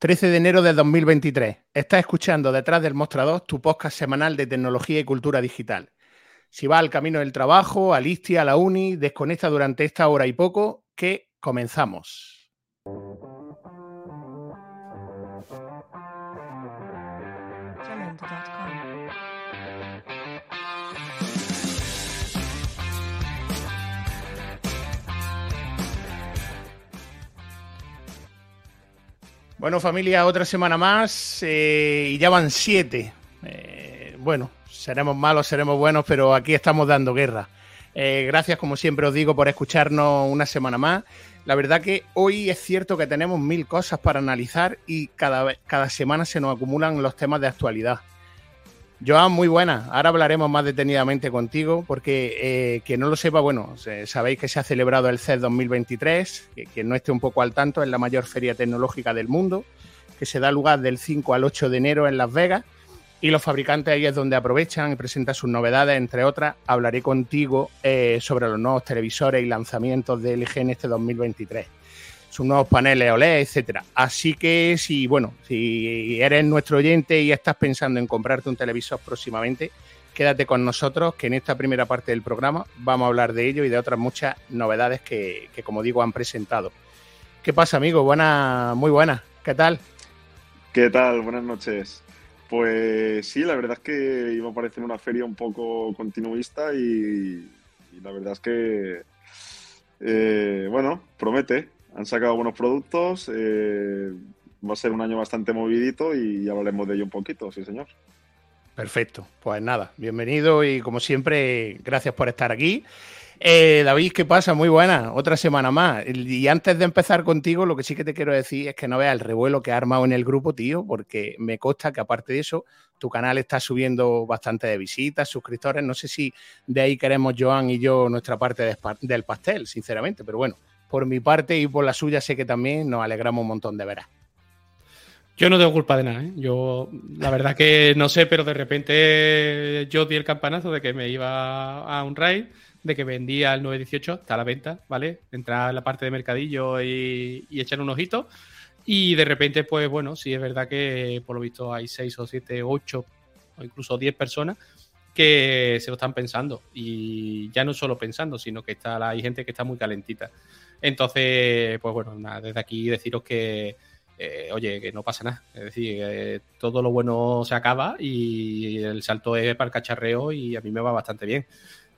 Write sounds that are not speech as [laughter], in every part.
13 de enero de 2023. Estás escuchando Detrás del Mostrador, tu podcast semanal de tecnología y cultura digital. Si vas al camino del trabajo, al ISTI, a la uni, desconecta durante esta hora y poco, que comenzamos. Bueno, familia, otra semana más eh, y ya van siete. Eh, bueno, seremos malos, seremos buenos, pero aquí estamos dando guerra. Eh, gracias, como siempre os digo, por escucharnos una semana más. La verdad que hoy es cierto que tenemos mil cosas para analizar y cada, cada semana se nos acumulan los temas de actualidad. Joan, muy buena. Ahora hablaremos más detenidamente contigo, porque eh, que no lo sepa, bueno, sabéis que se ha celebrado el CES 2023, que quien no esté un poco al tanto, es la mayor feria tecnológica del mundo, que se da lugar del 5 al 8 de enero en Las Vegas, y los fabricantes ahí es donde aprovechan y presentan sus novedades, entre otras, hablaré contigo eh, sobre los nuevos televisores y lanzamientos de LG en este 2023 sus nuevos paneles OLED, etcétera. Así que si, bueno, si eres nuestro oyente y estás pensando en comprarte un televisor próximamente, quédate con nosotros, que en esta primera parte del programa vamos a hablar de ello y de otras muchas novedades que, como digo, han presentado. ¿Qué pasa, amigo? Buena, muy buena. ¿Qué tal? ¿Qué tal? Buenas noches. Pues sí, la verdad es que iba a parecer una feria un poco continuista y, la verdad es que, eh, bueno, promete han sacado buenos productos. Eh, va a ser un año bastante movidito y ya hablaremos de ello un poquito, sí, señor. Perfecto. Pues nada, bienvenido y como siempre, gracias por estar aquí. Eh, David, ¿qué pasa? Muy buena, otra semana más. Y antes de empezar contigo, lo que sí que te quiero decir es que no veas el revuelo que ha armado en el grupo, tío, porque me consta que aparte de eso, tu canal está subiendo bastante de visitas, suscriptores. No sé si de ahí queremos Joan y yo nuestra parte del pastel, sinceramente, pero bueno, por mi parte y por la suya sé que también nos alegramos un montón de veras. Yo no tengo culpa de nada, ¿eh? Yo la verdad que no sé, pero de repente yo di el campanazo de que me iba a un raid, de que vendía el 918, está a la venta, ¿vale? Entrar en la parte de mercadillo y, echar un ojito. Y de repente, pues bueno, sí es verdad que por lo visto hay 6 o 7, 8 o incluso 10 personas que se lo están pensando. Y ya no solo pensando, sino que está, hay gente que está muy calentita. Entonces, pues bueno, desde aquí deciros que, eh, oye, que no pasa nada. Es decir, todo lo bueno se acaba y el salto es para el cacharreo y a mí me va bastante bien.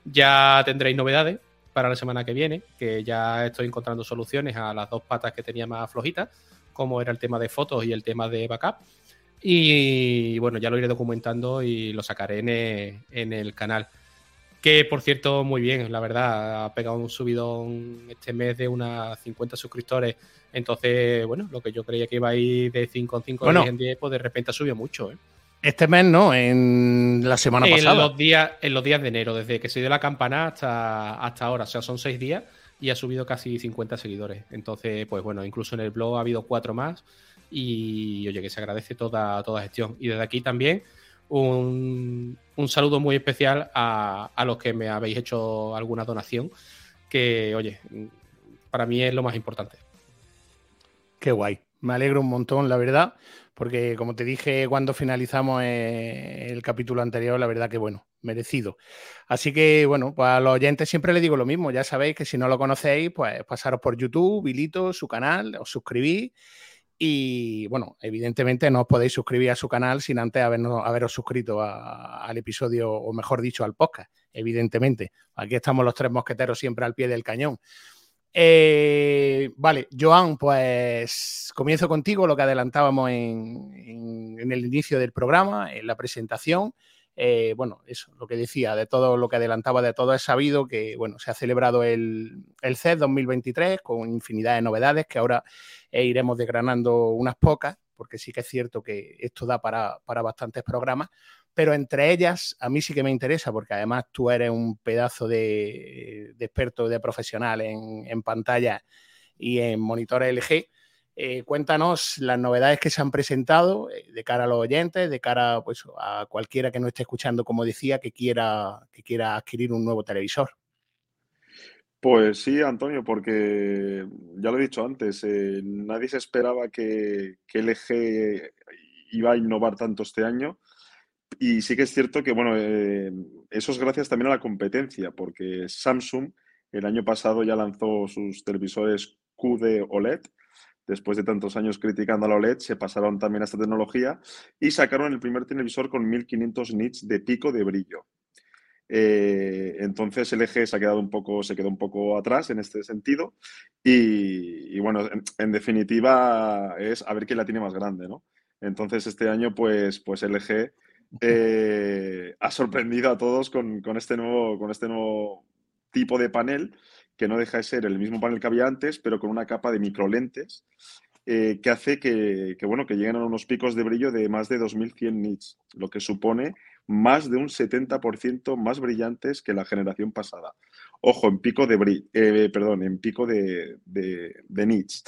Ya tendréis novedades para la semana que viene, que ya estoy encontrando soluciones a las dos patas que tenía más flojitas, como era el tema de fotos y el tema de backup. Y bueno, ya lo iré documentando y lo sacaré en en el canal que por cierto, muy bien, la verdad, ha pegado un subidón este mes de unas 50 suscriptores. Entonces, bueno, lo que yo creía que iba a ir de 5 en 5 en 10, pues de repente ha subido mucho. ¿eh? Este mes no, en la semana en pasada. Los días, en los días de enero, desde que se dio la campana hasta, hasta ahora. O sea, son 6 días y ha subido casi 50 seguidores. Entonces, pues bueno, incluso en el blog ha habido 4 más. Y oye, que se agradece toda, toda gestión. Y desde aquí también un, saludo muy especial a, los que me habéis hecho alguna donación, que, oye, para mí es lo más importante. Qué guay. Me alegro un montón, la verdad, porque como te dije cuando finalizamos eh, el capítulo anterior, la verdad que bueno, merecido. Así que bueno, pues a los oyentes siempre les digo lo mismo, ya sabéis que si no lo conocéis, pues pasaros por YouTube, Vilito, su canal, os suscribís y bueno, evidentemente no os podéis suscribir a su canal sin antes haberos suscrito al episodio, o mejor dicho, al podcast, evidentemente. Aquí estamos los tres mosqueteros siempre al pie del cañón. Eh, vale, Joan, pues comienzo contigo lo que adelantábamos en, el inicio del programa, en la presentación. Eh, bueno, eso, lo que decía, de todo lo que adelantaba, de todo es sabido que, bueno, se ha celebrado el, el CES 2023 con infinidad de novedades que ahora e iremos desgranando unas pocas, porque sí que es cierto que esto da para, bastantes programas, pero entre ellas a mí sí que me interesa, porque además tú eres un pedazo de, experto, de profesional en, pantalla y en monitores LG. Eh, cuéntanos las novedades que se han presentado eh, de cara a los oyentes, de cara pues, a cualquiera que no esté escuchando, como decía, que quiera, que quiera adquirir un nuevo televisor. Pues sí, Antonio, porque ya lo he dicho antes, eh, nadie se esperaba que, LG iba a innovar tanto este año. Y sí que es cierto que, bueno, eso es gracias también a la competencia, porque Samsung el año pasado ya lanzó sus televisores QD OLED. Después de tantos años criticando a la OLED, se pasaron también a esta tecnología y sacaron el primer televisor con 1500 nits de pico de brillo. Eh, entonces LG se ha quedado un poco, se quedó un poco atrás en este sentido. Y, bueno, en, definitiva es a ver quién la tiene más grande, ¿no? Entonces este año, pues, pues LG eh, ha sorprendido a todos con, este nuevo, con este nuevo tipo de panel, que no deja de ser el mismo panel que había antes, pero con una capa de microlentes. Eh, que hace que, bueno, que lleguen a unos picos de brillo de más de 2100 nits, lo que supone más de un 70% más brillantes que la generación pasada. Ojo, en pico de eh, perdón, en pico de, nits.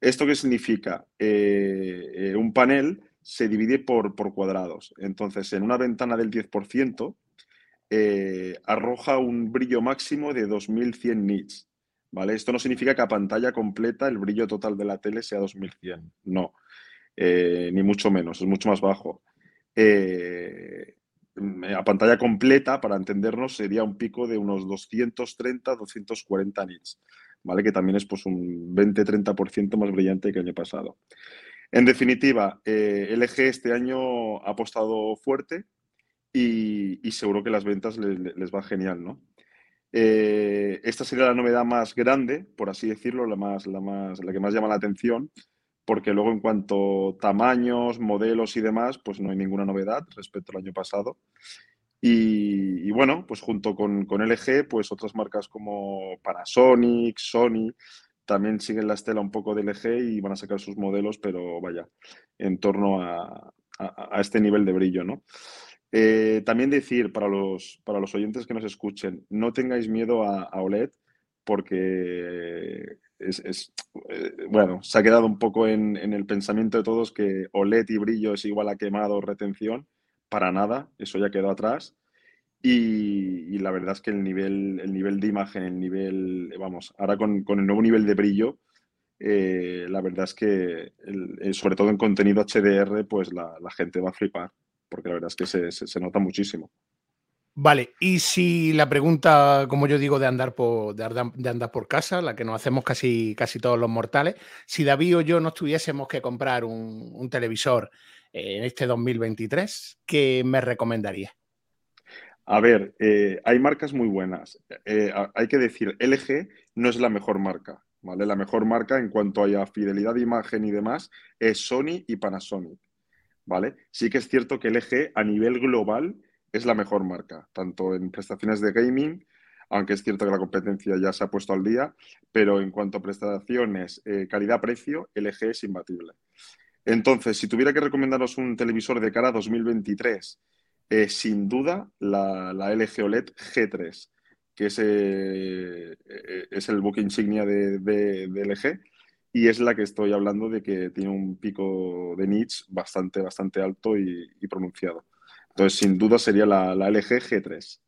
¿Esto qué significa? Eh, eh, un panel se divide por, cuadrados. Entonces, en una ventana del 10%, arroja un brillo máximo de 2100 nits. ¿vale? Esto no significa que a pantalla completa el brillo total de la tele sea 2100. No, ni mucho menos, es mucho más bajo. Mm, a pantalla completa, para entendernos, sería un pico de unos 230, 240 nits, ¿vale? Que también es pues un 20-30% más brillante que el año pasado. En definitiva, eh, LG este año ha apostado fuerte y, seguro que las ventas les, va genial, ¿no? Eh, esta sería la novedad más grande, por así decirlo, la, más, la, más, la que más llama la atención, porque luego en cuanto a tamaños, modelos y demás, pues no hay ninguna novedad respecto al año pasado. Y, bueno, pues junto con, con, LG, pues otras marcas como Panasonic, Sony, también siguen la estela un poco de LG y van a sacar sus modelos, pero vaya, en torno a, este nivel de brillo, ¿no? Eh, también decir para los, para los oyentes que nos escuchen, no tengáis miedo a, OLED porque es, eh, bueno, se ha quedado un poco en, el pensamiento de todos que OLED y brillo es igual a quemado o retención. Para nada, eso ya quedó atrás. Y, la verdad es que el nivel, el nivel de imagen, el nivel, vamos, ahora con, el nuevo nivel de brillo, eh, la verdad es que, sobre todo en contenido HDR, pues la, gente va a flipar, porque la verdad es que se nota muchísimo. Vale, y si la pregunta, como yo digo, de andar por, de andar, por casa, la que nos hacemos casi, casi todos los mortales, si David o yo nos tuviésemos que comprar un, televisor en este 2023, ¿qué me recomendaría? A ver, eh, hay marcas muy buenas. Eh, hay que decir, LG no es la mejor marca, ¿vale? La mejor marca en cuanto a fidelidad de imagen y demás es Sony y Panasonic, ¿vale? Sí que es cierto que LG a nivel global es la mejor marca, tanto en prestaciones de gaming, aunque es cierto que la competencia ya se ha puesto al día, pero en cuanto a prestaciones, eh, calidad-precio, LG es imbatible. Entonces, si tuviera que recomendaros un televisor de cara a 2023, eh, sin duda la, LG OLED G3, que es, eh, es el buque insignia de, LG y es la que estoy hablando de que tiene un pico de nits bastante, bastante alto y pronunciado. Entonces, sin duda sería la, LG G3.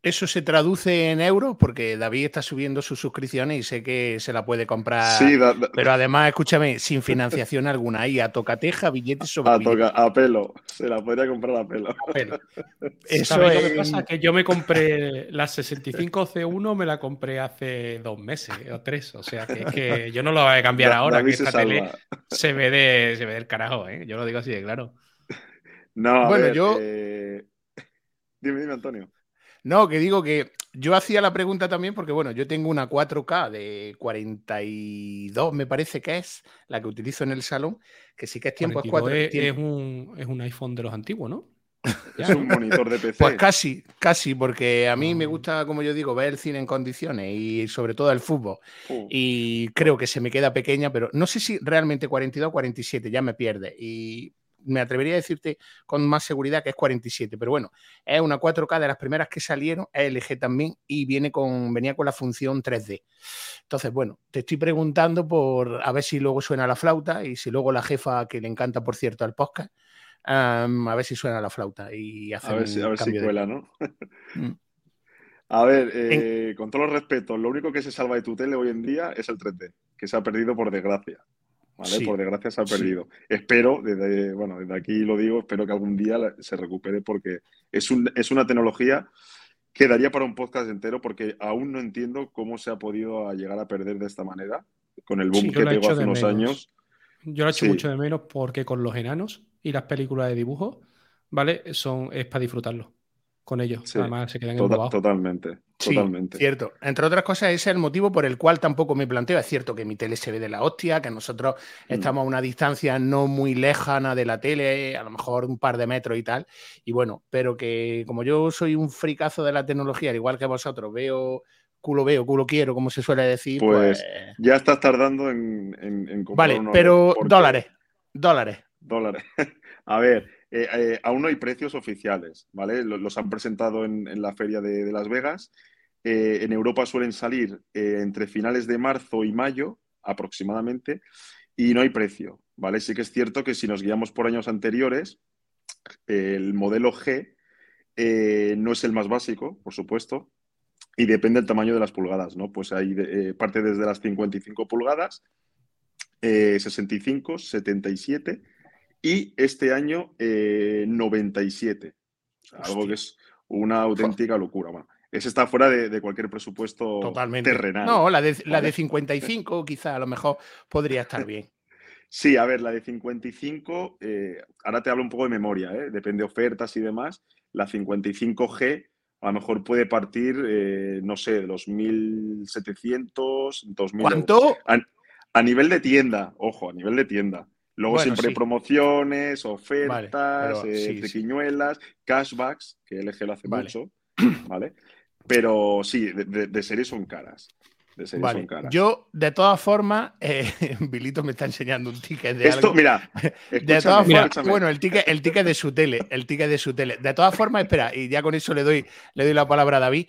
¿Eso se traduce en euros? Porque David está subiendo sus suscripciones y sé que se la puede comprar. Sí, pero además, escúchame, sin financiación alguna. Ahí a tocateja, billetes sobre a, a pelo. Se la podría comprar a pelo. [laughs] Eso es... lo que pasa? Que yo me compré la 65C1, me la compré hace dos meses o tres. O sea, que, que yo no lo voy a cambiar ahora, que esta tele se ve, de, se ve del carajo. ¿eh? Yo lo digo así de claro. No, bueno, yo. Eh, dime, dime, Antonio. No, que digo que yo hacía la pregunta también porque, bueno, yo tengo una 4K de 42, me parece que es, la que utilizo en el salón, que sí que es tiempo es 4. Es, un, es un iPhone de los antiguos, ¿no? [laughs] Es un monitor de PC. Pues casi, casi, porque a mí me ah. gusta, como yo digo, ver el cine en condiciones y sobre todo el fútbol. Uh. Y creo que se me queda pequeña, pero no sé si realmente 42 o 47, ya me pierde. Y me atrevería a decirte con más seguridad que es 47, pero bueno, es una 4K de las primeras que salieron, es LG también y viene con, venía con la función 3D. Entonces, bueno, te estoy preguntando por a ver si luego suena la flauta y si luego la jefa, que le encanta, por cierto, al podcast, a ver si suena la flauta y hace A ver si, a ver si cuela, ¿no? Mm. A ver, eh, con todos los respetos, lo único que se salva de tu tele hoy en día es el 3D, que se ha perdido por desgracia. ¿Vale? por desgracia se ha perdido. Espero, desde, bueno, desde aquí lo digo, espero que algún día se recupere porque es, un, es una tecnología que daría para un podcast entero porque aún no entiendo cómo se ha podido llegar a perder de esta manera con el boom que pegó hace unos años. Yo lo he hecho mucho de menos porque con los enanos y las películas de dibujo, ¿vale? Son, es para disfrutarlo con ellos. Además, se quedan tota-, Totalmente. Sí, totalmente. cierto. Entre otras cosas, ese es el motivo por el cual tampoco me planteo. Es cierto que mi tele se ve de la hostia, que nosotros mm. estamos a una distancia no muy lejana de la tele, a lo mejor un par de metros y tal. Y bueno, pero que como yo soy un fricazo de la tecnología, al igual que vosotros, veo culo veo, culo quiero, como se suele decir. Pues, pues ya estás tardando en, en, comprar Vale, pero dólares, dólares. Dólares. [laughs] a ver, eh, eh, aún no hay precios oficiales, ¿vale? Los, han presentado en, la feria de, Las Vegas. Eh, en Europa suelen salir entre finales de marzo y mayo aproximadamente y no hay precio, ¿vale? Sí que es cierto que si nos guiamos por años anteriores, el modelo G no es el más básico, por supuesto, y depende del tamaño de las pulgadas, ¿no? Pues hay parte desde las 55 pulgadas, 65, 77 y este año 97. Eh, algo que es una auténtica locura. Bueno, ese está fuera de, cualquier presupuesto Totalmente. terrenal. No, la de, la de 55 quizá a lo mejor podría estar bien. [laughs] Sí, a ver, la de 55, eh, ahora te hablo un poco de memoria, ¿eh? depende de ofertas y demás. La 55G a lo mejor puede partir, no sé, de los 1.700, 2.000. ¿Cuánto? a, nivel de tienda, ojo, a nivel de tienda. Luego siempre hay promociones, ofertas, vale, eh, cashbacks, que LG lo hace mucho, ¿vale? Pero sí, de, de, serie son caras. Yo, de todas formas, eh, [laughs] Bilito me está enseñando un ticket de Esto, mira, [laughs] de todas formas, bueno, el ticket, el ticket de su tele, el ticket de su tele. De todas formas, espera, y ya con eso le doy, le doy la palabra a David.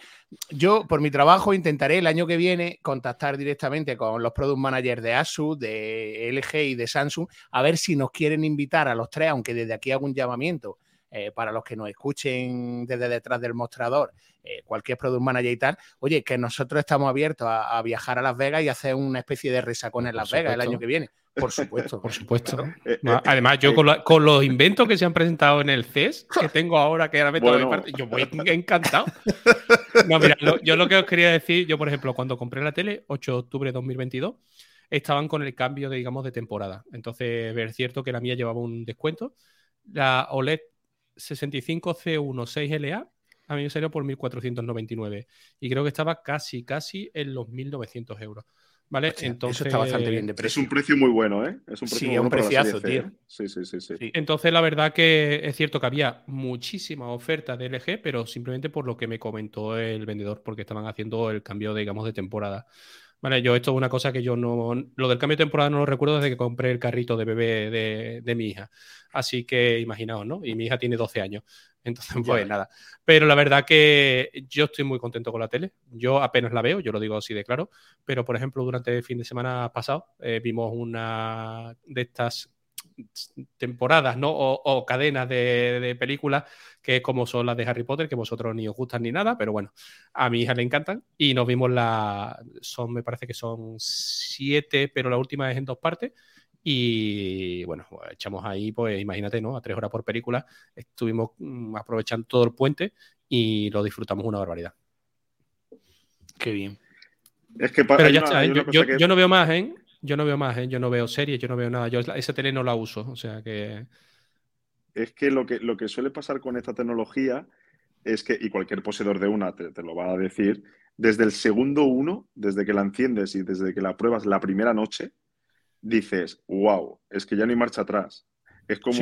Yo, por mi trabajo, intentaré el año que viene contactar directamente con los product managers de Asus, de LG y de Samsung, a ver si nos quieren invitar a los tres, aunque desde aquí hago un llamamiento eh, para los que nos escuchen desde detrás del mostrador, eh, cualquier product manager y tal, oye, que nosotros estamos abiertos a, viajar a Las Vegas y hacer una especie de resacón en Las Vegas el año que viene. Por supuesto. [laughs] Por supuesto. Eh, además, yo con, los inventos que se han presentado en el CES, [laughs] que tengo ahora, que ahora me bueno. parte, yo voy [laughs] encantado. No, mira, yo lo que os quería decir, yo por ejemplo, cuando compré la tele, 8 de octubre de 2022, estaban con el cambio, de, digamos, de temporada. Entonces, es cierto que la mía llevaba un descuento. La OLED 65C16LA a mí me salió por 1.499 y creo que estaba casi, casi en los 1.900 euros. ¿Vale? Entonces, está bastante bien de precio. Es un precio muy bueno, ¿eh? Es un precio sí, un preciazo, tío. ¿eh? Sí, sí, sí, sí, Entonces, la verdad que es cierto que había muchísima oferta de LG, pero simplemente por lo que me comentó el vendedor, porque estaban haciendo el cambio, digamos, de temporada. Vale, yo esto es una cosa que yo no. Lo del cambio de temporada no lo recuerdo desde que compré el carrito de bebé de, de mi hija. Así que imaginaos, ¿no? Y mi hija tiene 12 años. [laughs] Entonces, pues nada. Pero la verdad que yo estoy muy contento con la tele. Yo apenas la veo, yo lo digo así de claro. Pero, por ejemplo, durante el fin de semana pasado eh, vimos una de estas temporadas ¿no? o, cadenas de, películas que como son las de Harry Potter, que vosotros ni os gustan ni nada, pero bueno, a mi hija le encantan. Y nos vimos la. Son, me parece que son siete, pero la última es en dos partes. Y bueno, pues, echamos ahí, pues imagínate, ¿no? A tres horas por película. Estuvimos mm, aprovechando todo el puente y lo disfrutamos una barbaridad. Qué bien. Es que Pero ya está, ¿eh? yo, no veo más, ¿eh? Yo no veo más, ¿eh? Yo no veo series, yo no veo nada. Yo esa tele no la uso, o sea que... Es que lo que, lo que suele pasar con esta tecnología es que, y cualquier poseedor de una te, te lo va a decir, desde el segundo uno, desde que la enciendes y desde que la pruebas la primera noche, dices, wow, es que ya no hay marcha atrás. Es como,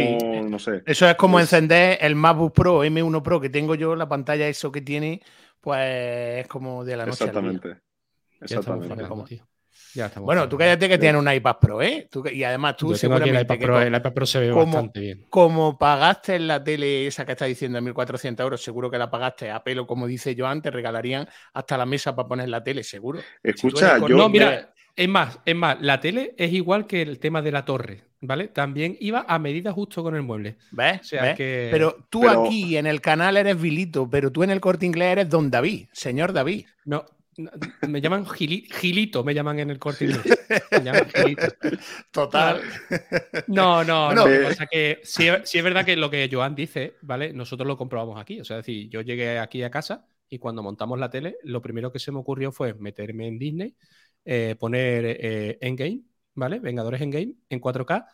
no sé. Eso es como encender el MacBook Pro M1 Pro que tengo yo, la pantalla eso que tiene, pues es como de la noche. Exactamente. Exactamente. Bueno, tú cállate que tienes un iPad Pro, ¿eh? y además tú seguramente. El iPad, Pro, se ve como, bastante bien. Como pagaste en la tele esa que está diciendo de 1.400 euros, seguro que la pagaste a pelo, como dice yo antes, regalarían hasta la mesa para poner la tele, seguro. Escucha, yo. No, mira, Es más, es más, la tele es igual que el tema de la torre, ¿vale? También iba a medida justo con el mueble. ¿Ves? Pero tú aquí en el canal eres Vilito, pero tú en el corte inglés eres Don David, señor David. No, me llaman Gilito, me llaman en el corte inglés. Me llaman Gilito. Total. No, no, no. O sea que sí, es verdad que lo que Joan dice, ¿vale? Nosotros lo comprobamos aquí. O sea, es decir, yo llegué aquí a casa y cuando montamos la tele, lo primero que se me ocurrió fue meterme en Disney eh, poner eh, Endgame, ¿vale? Vengadores Endgame en 4K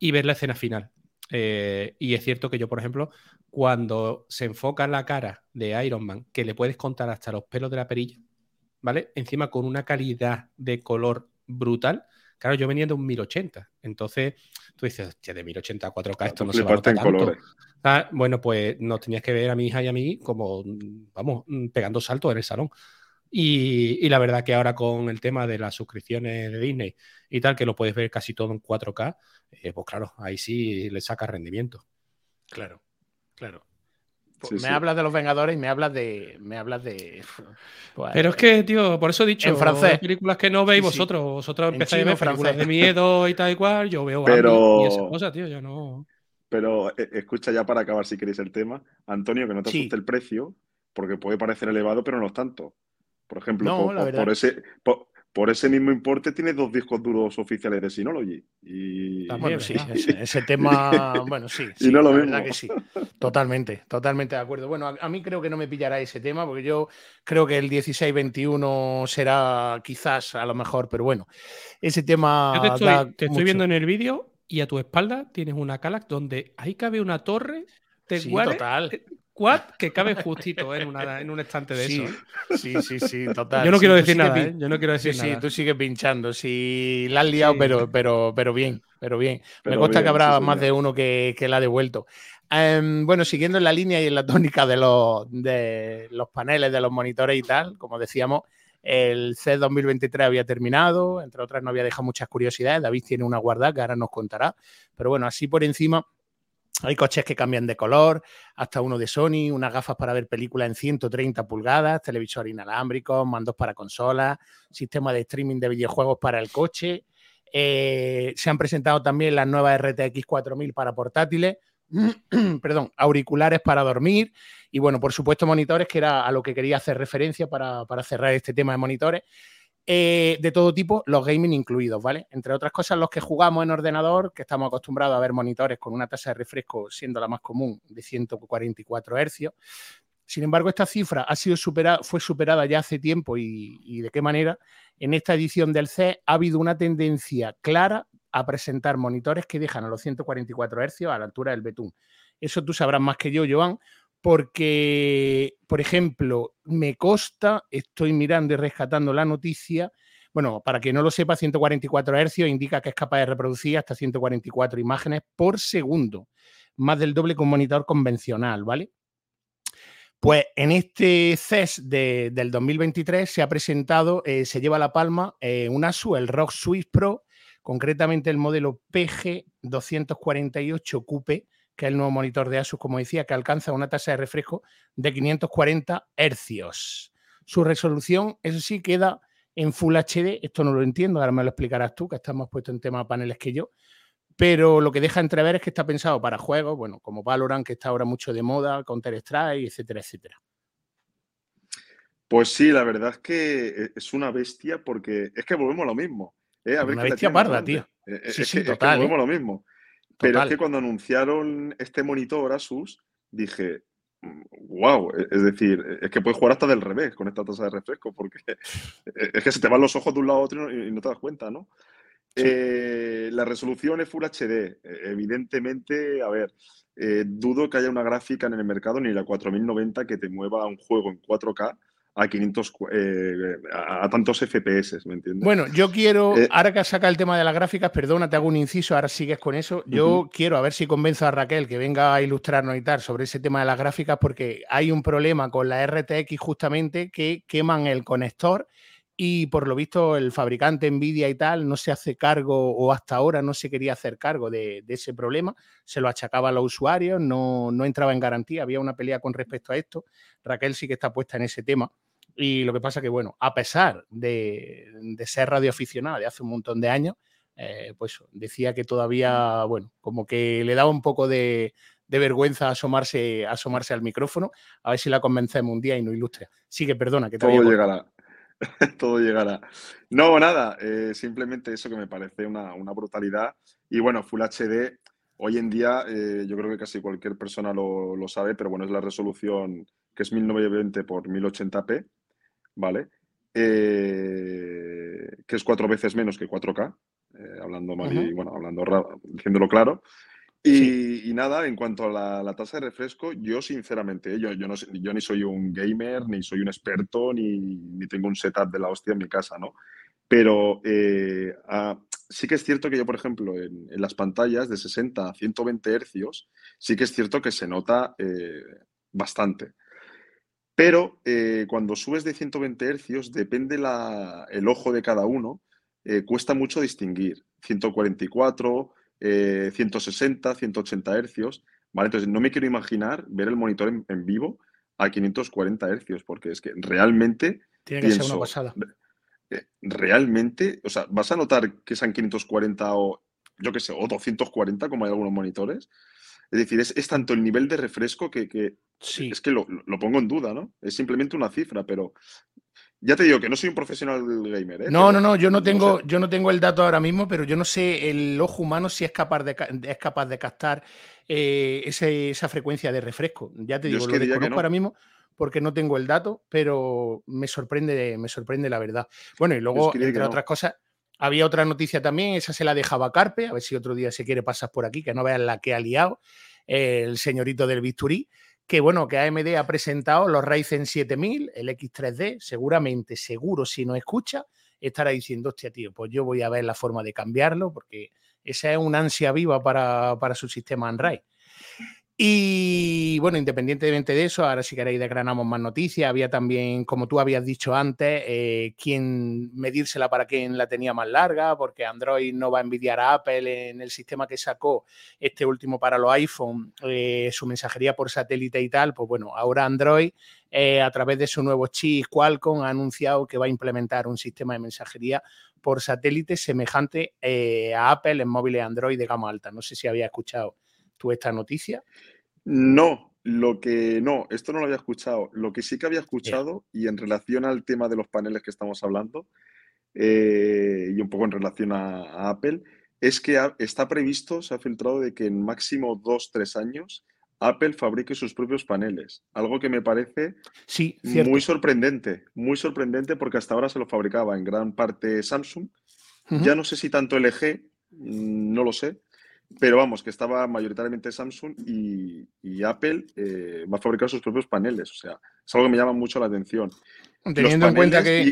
y ver la escena final. Eh, y es cierto que yo, por ejemplo, cuando se enfoca en la cara de Iron Man, que le puedes contar hasta los pelos de la perilla, ¿vale? Encima con una calidad de color brutal. Claro, yo venía de un 1080. Entonces, tú dices, hostia, de 1080 a 4K esto no se va a notar tanto. Ah, bueno, pues nos tenías que ver a mi hija y a mí como, vamos, pegando saltos en el salón. Y, la verdad que ahora con el tema de las suscripciones de Disney y tal, que lo puedes ver casi todo en 4K, eh, pues claro, ahí sí le saca rendimiento. Claro, claro. Me hablas de los Vengadores y me hablas de. Me hablas de. Pues, Pero es que, tío, por eso he dicho. En francés. Películas que no veis vosotros. Vosotros empezáis a ver películas de miedo y tal y cual. Yo veo Pero... y esas cosas, tío. Yo no. Pero eh, escucha ya para acabar si queréis el tema. Antonio, que no te asuste el precio, porque puede parecer elevado, pero no es tanto. Por ejemplo, por, ese, por, ese mismo importe tiene dos discos duros oficiales de Synology. Y... bueno, sí, [laughs] ese, tema, bueno, sí, sí no lo la verdad que sí. Totalmente, totalmente de acuerdo. Bueno, a, mí creo que no me pillará ese tema, porque yo creo que el 16-21 será quizás a lo mejor, pero bueno, ese tema. te estoy, viendo en el vídeo y a tu espalda tienes una Calax donde ahí cabe una torre. Te sí, total. Quad que cabe justito ¿eh? en, un estante de eso. ¿eh? Sí, sí, sí, total. Yo no quiero decir nada, ¿eh? Yo no quiero decir nada. Sí, tú sigues pinchando. Sí, la has liado, pero, pero, pero bien, pero bien. Me consta que habrá más de uno que, que la ha devuelto. Em, bueno, siguiendo en la línea y en la tónica de los, de los paneles, de los monitores y tal, como decíamos, el C 2023 había terminado, entre otras no había dejado muchas curiosidades. David tiene una guardada que ahora nos contará. Pero bueno, así por encima hay coches que cambian de color, hasta uno de Sony, unas gafas para ver películas en 130 pulgadas, televisor inalámbrico, mandos para consolas, sistema de streaming de videojuegos para el coche. Eh, se han presentado también las nuevas RTX 4000 para portátiles, [clears throat] perdón, auriculares para dormir y bueno, por supuesto monitores, que era a lo que quería hacer referencia para, para cerrar este tema de monitores. Eh, de todo tipo, los gaming incluidos, ¿vale? Entre otras cosas, los que jugamos en ordenador, que estamos acostumbrados a ver monitores con una tasa de refresco siendo la más común de 144 Hz. Sin embargo, esta cifra ha sido superada, fue superada ya hace tiempo y, de qué manera. En esta edición del C ha habido una tendencia clara a presentar monitores que dejan a los 144 Hz a la altura del betún. Eso tú sabrás más que yo, Joan, porque, por ejemplo, me consta, estoy mirando y rescatando la noticia, bueno, para que no lo sepa, 144 Hz indica que es capaz de reproducir hasta 144 imágenes por segundo, más del doble que un monitor convencional, ¿vale? Pues en este CES del 2023 se ha presentado, eh, se lleva la palma eh, un ASUS, el ROG Swiss Pro, concretamente el modelo PG248 Coupe, que es el nuevo monitor de Asus, como decía, que alcanza una tasa de refresco de 540 hercios. Su resolución, eso sí, queda en Full HD. Esto no lo entiendo, ahora me lo explicarás tú, que estás más puesto en temas paneles que yo. Pero lo que deja entrever es que está pensado para juegos, bueno, como Valorant, que está ahora mucho de moda, Counter-Strike, etcétera, etcétera. Pues sí, la verdad es que e, es una bestia porque es que volvemos a lo mismo. ¿eh? una bestia parda, tío. Eh, sí, sí, total. volvemos a ¿eh? lo mismo. Pero es que cuando anunciaron este monitor Asus, dije, wow, e-", es decir, es que puedes jugar hasta del revés con esta tasa de refresco, porque [laughs] es que se te van los ojos de un lado a otro y no te das cuenta, ¿no? Eh, la resolución es Full HD. Evidentemente, a ver, eh, dudo que haya una gráfica en el mercado ni la 4090 que te mueva un juego en 4K a 500 eh, a, tantos FPS, ¿me entiendes? Bueno, yo quiero, eh, ahora que saca el tema de las gráficas, perdona, te hago un inciso, ahora sigues con eso. Yo quiero a ver si convenzo a Raquel que venga a ilustrarnos y tal sobre ese tema de las gráficas, porque hay un problema con la RTX justamente que queman el conector y por lo visto el fabricante Nvidia y tal no se hace cargo o hasta ahora no se quería hacer cargo de, ese problema, se lo achacaba a los usuarios, no, no entraba en garantía, había una pelea con respecto a esto. Raquel sí que está puesta en ese tema Y lo que pasa que, bueno, a pesar de, de ser radioaficionado de hace un montón de años, eh, pues decía que todavía, bueno, como que le daba un poco de, vergüenza asomarse, asomarse al micrófono, a ver si la convencemos un día y no ilustra. Sí que perdona, que todo llegará. [laughs] todo llegará. No, nada, eh, simplemente eso que me parece una, brutalidad. Y bueno, Full HD, hoy en día eh, yo creo que casi cualquier persona lo, lo, sabe, pero bueno, es la resolución que es 1920 por 1080p, ¿vale? que es cuatro veces menos que 4K, eh, hablando mal y, bueno, hablando diciéndolo claro. Y, nada, en cuanto a la, tasa de refresco, yo sinceramente, yo, yo, ni soy un gamer, ni soy un experto, ni, ni tengo un setup de la hostia en mi casa, ¿no? Pero eh, sí que es cierto que yo, por ejemplo, en, las pantallas de 60 a 120 hercios, sí que es cierto que se nota eh, bastante. Pero cuando subes de 120 hercios, depende la, el ojo de cada uno, eh, cuesta mucho distinguir. 144, 160, 180 hercios. ¿vale? Entonces, no me quiero imaginar ver el monitor en, vivo a 540 hercios, porque es que realmente. Tiene que ser una pasada. Eh, realmente, o sea, vas a notar que sean 540 o, yo qué sé, o 240, como hay algunos monitores. Es decir, es, tanto el nivel de refresco que, es que lo, lo, pongo en duda, ¿no? Es simplemente una cifra, pero ya te digo que no soy un profesional gamer. ¿eh? No, no, no, yo no tengo, yo no tengo el dato ahora mismo, pero yo no sé el ojo humano si es capaz de, es capaz de captar eh, esa frecuencia de refresco. Ya te digo, lo desconozco ahora mismo porque no tengo el dato, pero me sorprende, me sorprende la verdad. Bueno, y luego, entre otras cosas, había otra noticia también, esa se la dejaba Carpe, a ver si otro día se quiere pasar por aquí, que no vean la que ha liado el señorito del bisturí que bueno, que AMD ha presentado los Ryzen 7000, el X3D, seguramente, seguro, si no escucha, estará diciendo, hostia, tío, pues yo voy a ver la forma de cambiarlo, porque esa es una ansia viva para, para su sistema Android. Y bueno, independientemente de eso, ahora si queréis desgranamos más noticias. Había también, como tú habías dicho antes, eh, quién medírsela para quien la tenía más larga, porque Android no va a envidiar a Apple en el sistema que sacó este último para los iPhone, eh, su mensajería por satélite y tal. Pues bueno, ahora Android, eh, a través de su nuevo chip Qualcomm, ha anunciado que va a implementar un sistema de mensajería por satélite semejante a Apple en móviles Android de gama alta. No sé si había escuchado tú esta noticia? No, lo que no, esto no lo había escuchado. Lo que sí que había escuchado, y en relación al tema de los paneles que estamos hablando, eh, y un poco en relación a, Apple, es que está previsto, se ha filtrado de que en máximo dos, tres años Apple fabrique sus propios paneles. Algo que me parece sí, muy sorprendente, muy sorprendente porque hasta ahora se lo fabricaba en gran parte Samsung. Ya no sé si tanto LG, mm, no lo sé, pero vamos, que estaba mayoritariamente Samsung y, Apple eh, va a fabricar sus propios paneles. O sea, es algo que me llama mucho la atención. Teniendo en cuenta que.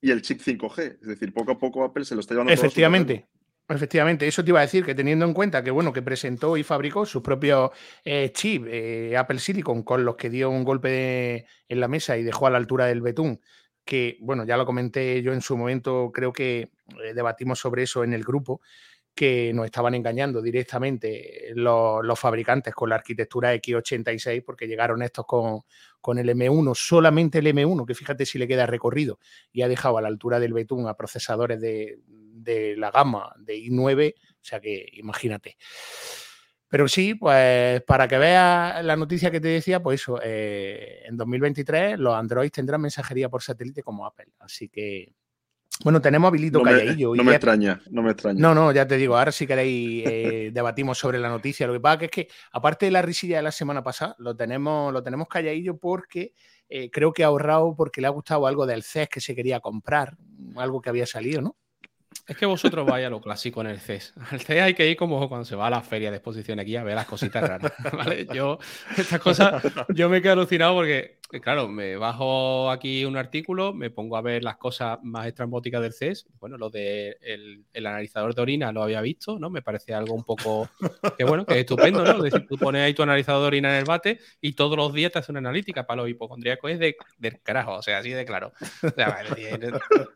Y, el chip 5G. Es decir, poco a poco Apple se lo está llevando. Efectivamente. Efectivamente, eso te iba a decir que teniendo en cuenta que bueno, que presentó y fabricó sus propios eh, chips eh, Apple Silicon con los que dio un golpe en la mesa y dejó a la altura del betún, que bueno, ya lo comenté yo en su momento, creo que debatimos sobre eso en el grupo, que nos estaban engañando directamente los, fabricantes con la arquitectura X86, porque llegaron estos con, con, el M1, solamente el M1, que fíjate si le queda recorrido, y ha dejado a la altura del Betún a procesadores de, la gama de i9, o sea que imagínate. Pero sí, pues para que veas la noticia que te decía, pues eso, eh, en 2023 los Android tendrán mensajería por satélite como Apple. Así que bueno, tenemos habilito calladillo. no me extraña, no me extraña. No, no, ya te digo, ahora si queréis eh, [laughs] debatimos sobre la noticia. Lo que pasa es que, aparte de la risilla de la semana pasada, lo tenemos, lo tenemos calladillo porque eh, creo que ha ahorrado porque le ha gustado algo del CES que se quería comprar, algo que había salido, ¿no? Es que vosotros vais a lo clásico en el CES. Al CES hay que ir como cuando se va a la feria de exposición aquí a ver las cositas raras. [laughs] ¿vale? Yo, estas cosas, yo me quedo alucinado porque, claro, me bajo aquí un artículo, me pongo a ver las cosas más estrambóticas del CES. Bueno, lo del de el, analizador de orina lo había visto, ¿no? Me parece algo un poco, que bueno, que es estupendo, ¿no? Es decir, tú pones ahí tu analizador de orina en el bate y todos los días te hace una analítica para los hipocondríacos. Es de, del carajo, o sea, así de claro. O sea,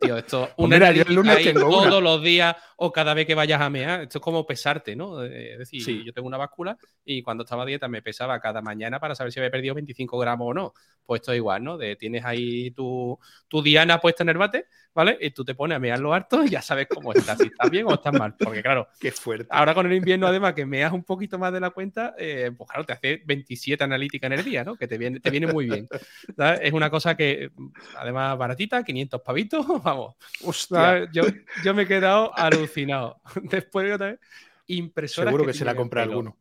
tío, esto, [laughs] pues una yo el lunes tengo todos los días o cada vez que vayas a mear. Esto es como pesarte, ¿no? Es decir, yo tengo una báscula y cuando estaba a dieta me pesaba cada mañana para saber si había perdido 25 gramos o no. Pues esto es igual, ¿no? De, tienes ahí tu, tu diana puesta en el bate, ¿vale? Y tú te pones a mirar lo harto y ya sabes cómo estás, si estás bien o estás mal. Porque claro, [laughs] Qué fuerte. ahora con el invierno además que meas un poquito más de la cuenta, eh, pues claro, te hace 27 analíticas en el día, ¿no? Que te viene, te viene muy bien. ¿sabes? Es una cosa que, además, baratita, 500 pavitos, [laughs] vamos. Yo, yo me he quedado alucinado. [laughs] Después otra vez, impresoras Seguro que se la compra alguno.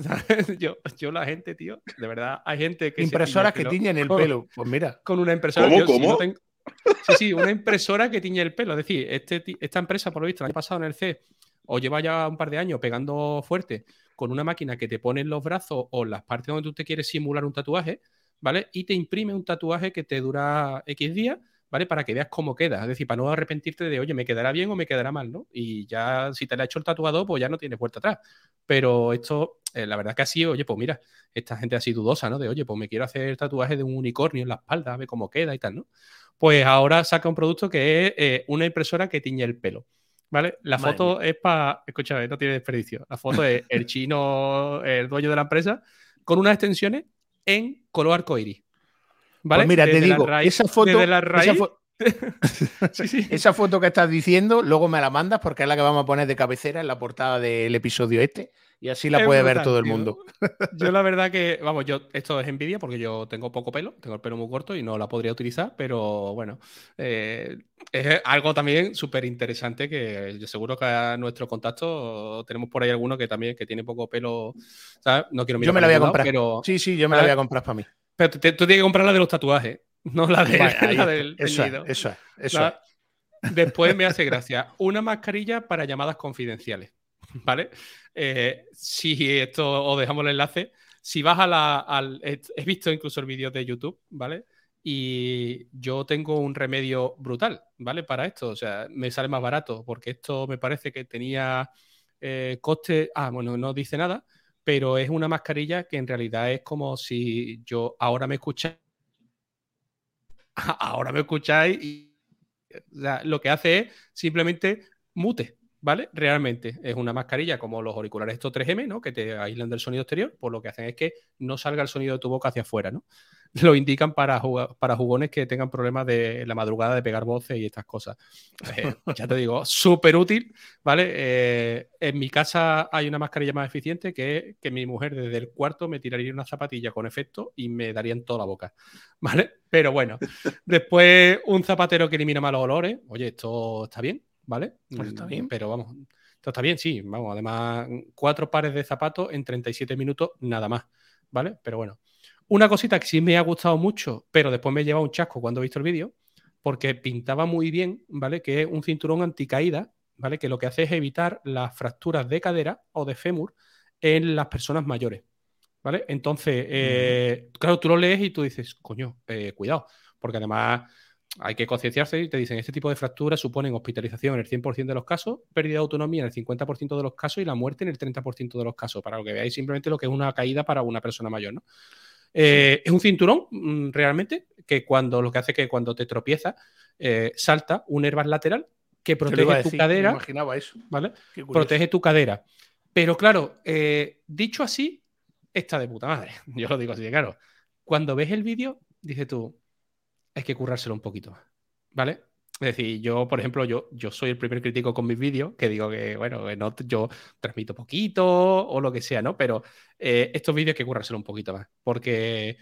¿Sabes? [laughs] Yo, yo la gente, tío, de verdad, hay gente que... Impresoras que tiñe el pelo tiñen el con- pelo. Pues mira, Con una impresora. ¿Cómo, Yo, si cómo? no tengo- Sí, sí, una impresora que tiñe el pelo. Es decir, este, esta empresa, por lo visto, el año pasado en el C, o lleva ya un par de años pegando fuerte con una máquina que te pone en los brazos o en las partes donde tú te quieres simular un tatuaje, ¿vale? Y te imprime un tatuaje que te dura X días, ¿vale? Para que veas cómo queda. Es decir, para no arrepentirte de, oye, me quedará bien o me quedará mal, ¿no? Y ya, si te la ha hecho el tatuador, pues ya no tienes vuelta atrás. Pero esto, eh, la verdad que así, oye, pues mira, esta gente así dudosa, ¿no? De, oye, pues me quiero hacer tatuaje de un unicornio en la espalda, a ver cómo queda y tal, ¿no? Pues ahora saca un producto que es eh, una impresora que tiñe el pelo. ¿Vale? La Madre foto es para. Escúchame, no tiene desperdicio. La foto es el [laughs] chino, el dueño de la empresa, con unas extensiones en color arcoíris. ¿Vale? pues mira, te Desde digo, raíz- esa foto, desde la esa raíz- fo- [laughs] Sí, sí. esa foto que estás diciendo, luego me la mandas porque es la que vamos a poner de cabecera en la portada del episodio este y así la Es puede ver todo el mundo. Yo la [laughs] verdad que, vamos, yo esto es envidia porque yo tengo poco pelo, tengo el pelo muy corto y no la podría utilizar, pero bueno, eh, es algo también súper interesante que yo seguro que a nuestro contacto tenemos por ahí alguno que también que tiene poco pelo, ¿sabes? No quiero Yo mirar me para la voy a lado, comprar. pero, Sí, sí, yo me la voy a comprar para mí. Pero te- tú tienes que comprar la de los tatuajes, no la, de, Vale, [laughs] ahí la del Eso es, eso es, eso ¿sabes? Después me hace [laughs] gracia una mascarilla para llamadas confidenciales, ¿vale? Eh, si esto os dejamos el enlace, si vas a la, al... He he visto incluso el vídeo de YouTube, ¿vale? Y yo tengo un remedio brutal, ¿vale? Para esto, o sea, me sale más barato, porque esto me parece que tenía eh, coste... Ah, bueno, no dice nada, pero es una mascarilla que en realidad es como si yo ahora me escucháis, [laughs] ahora me escucháis y lo que hace es simplemente mute, ¿vale? Realmente es una mascarilla como los auriculares estos 3M, ¿no? Que te aíslan del sonido exterior, pues lo que hacen es que no salga el sonido de tu boca hacia afuera, ¿no? [laughs] Lo indican para, para jugones que tengan problemas de la madrugada de pegar voces y estas cosas. Eh, [laughs] ya te digo, súper útil, ¿vale? Eh, en mi casa hay una mascarilla más eficiente que es que mi mujer desde el cuarto me tiraría una zapatilla con efecto y me daría en toda la boca, [laughs] ¿vale? Pero bueno, después un zapatero que elimina malos olores, oye, esto está bien, ¿vale? Pues está Mm, bien. Pero vamos, esto está bien, sí, vamos, además cuatro pares de zapatos en 37 minutos, nada más, ¿vale? Pero bueno. Una cosita que sí me ha gustado mucho, pero después me lleva un chasco cuando he visto el vídeo, porque pintaba muy bien, ¿vale? Que es un cinturón anticaída, ¿vale? Que lo que hace es evitar las fracturas de cadera o de fémur en las personas mayores, ¿vale? Entonces, eh, claro, tú lo lees y tú dices, coño, eh, cuidado, porque además hay que concienciarse y te dicen, este tipo de fracturas suponen hospitalización en el 100% de los casos, pérdida de autonomía en el 50% de los casos y la muerte en el 30% de los casos, para que veáis simplemente lo que es una caída para una persona mayor, ¿no? Eh, es un cinturón mm, realmente que cuando lo que hace que cuando te tropiezas eh, salta un airbag lateral que lo protege tu decir, me cadera, imaginaba eso. ¿vale? Protege tu cadera. Pero claro, eh, dicho así, está de puta madre. [laughs] Yo lo digo así de claro. Cuando ves el vídeo, dices tú, hay que currárselo un poquito ¿vale? Es decir, yo, por ejemplo, yo, yo soy el primer crítico con mis vídeos, que digo que, bueno, no, yo transmito poquito o lo que sea, ¿no? Pero eh, estos vídeos hay que currárselo un poquito más, porque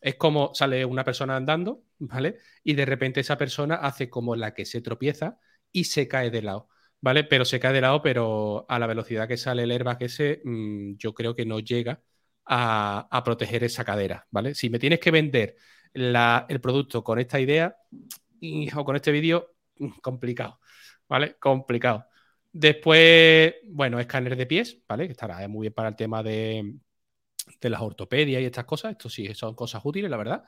es como sale una persona andando, ¿vale? Y de repente esa persona hace como la que se tropieza y se cae de lado, ¿vale? Pero se cae de lado, pero a la velocidad que sale el airbag ese, mmm, yo creo que no llega a, a, proteger esa cadera, ¿vale? Si me tienes que vender la, el producto con esta idea o con este vídeo, complicado, ¿vale? Complicado. Después, bueno, escáner de pies, ¿vale? Que estará muy bien para el tema de, de las ortopedias y estas cosas. Esto sí son cosas útiles, la verdad.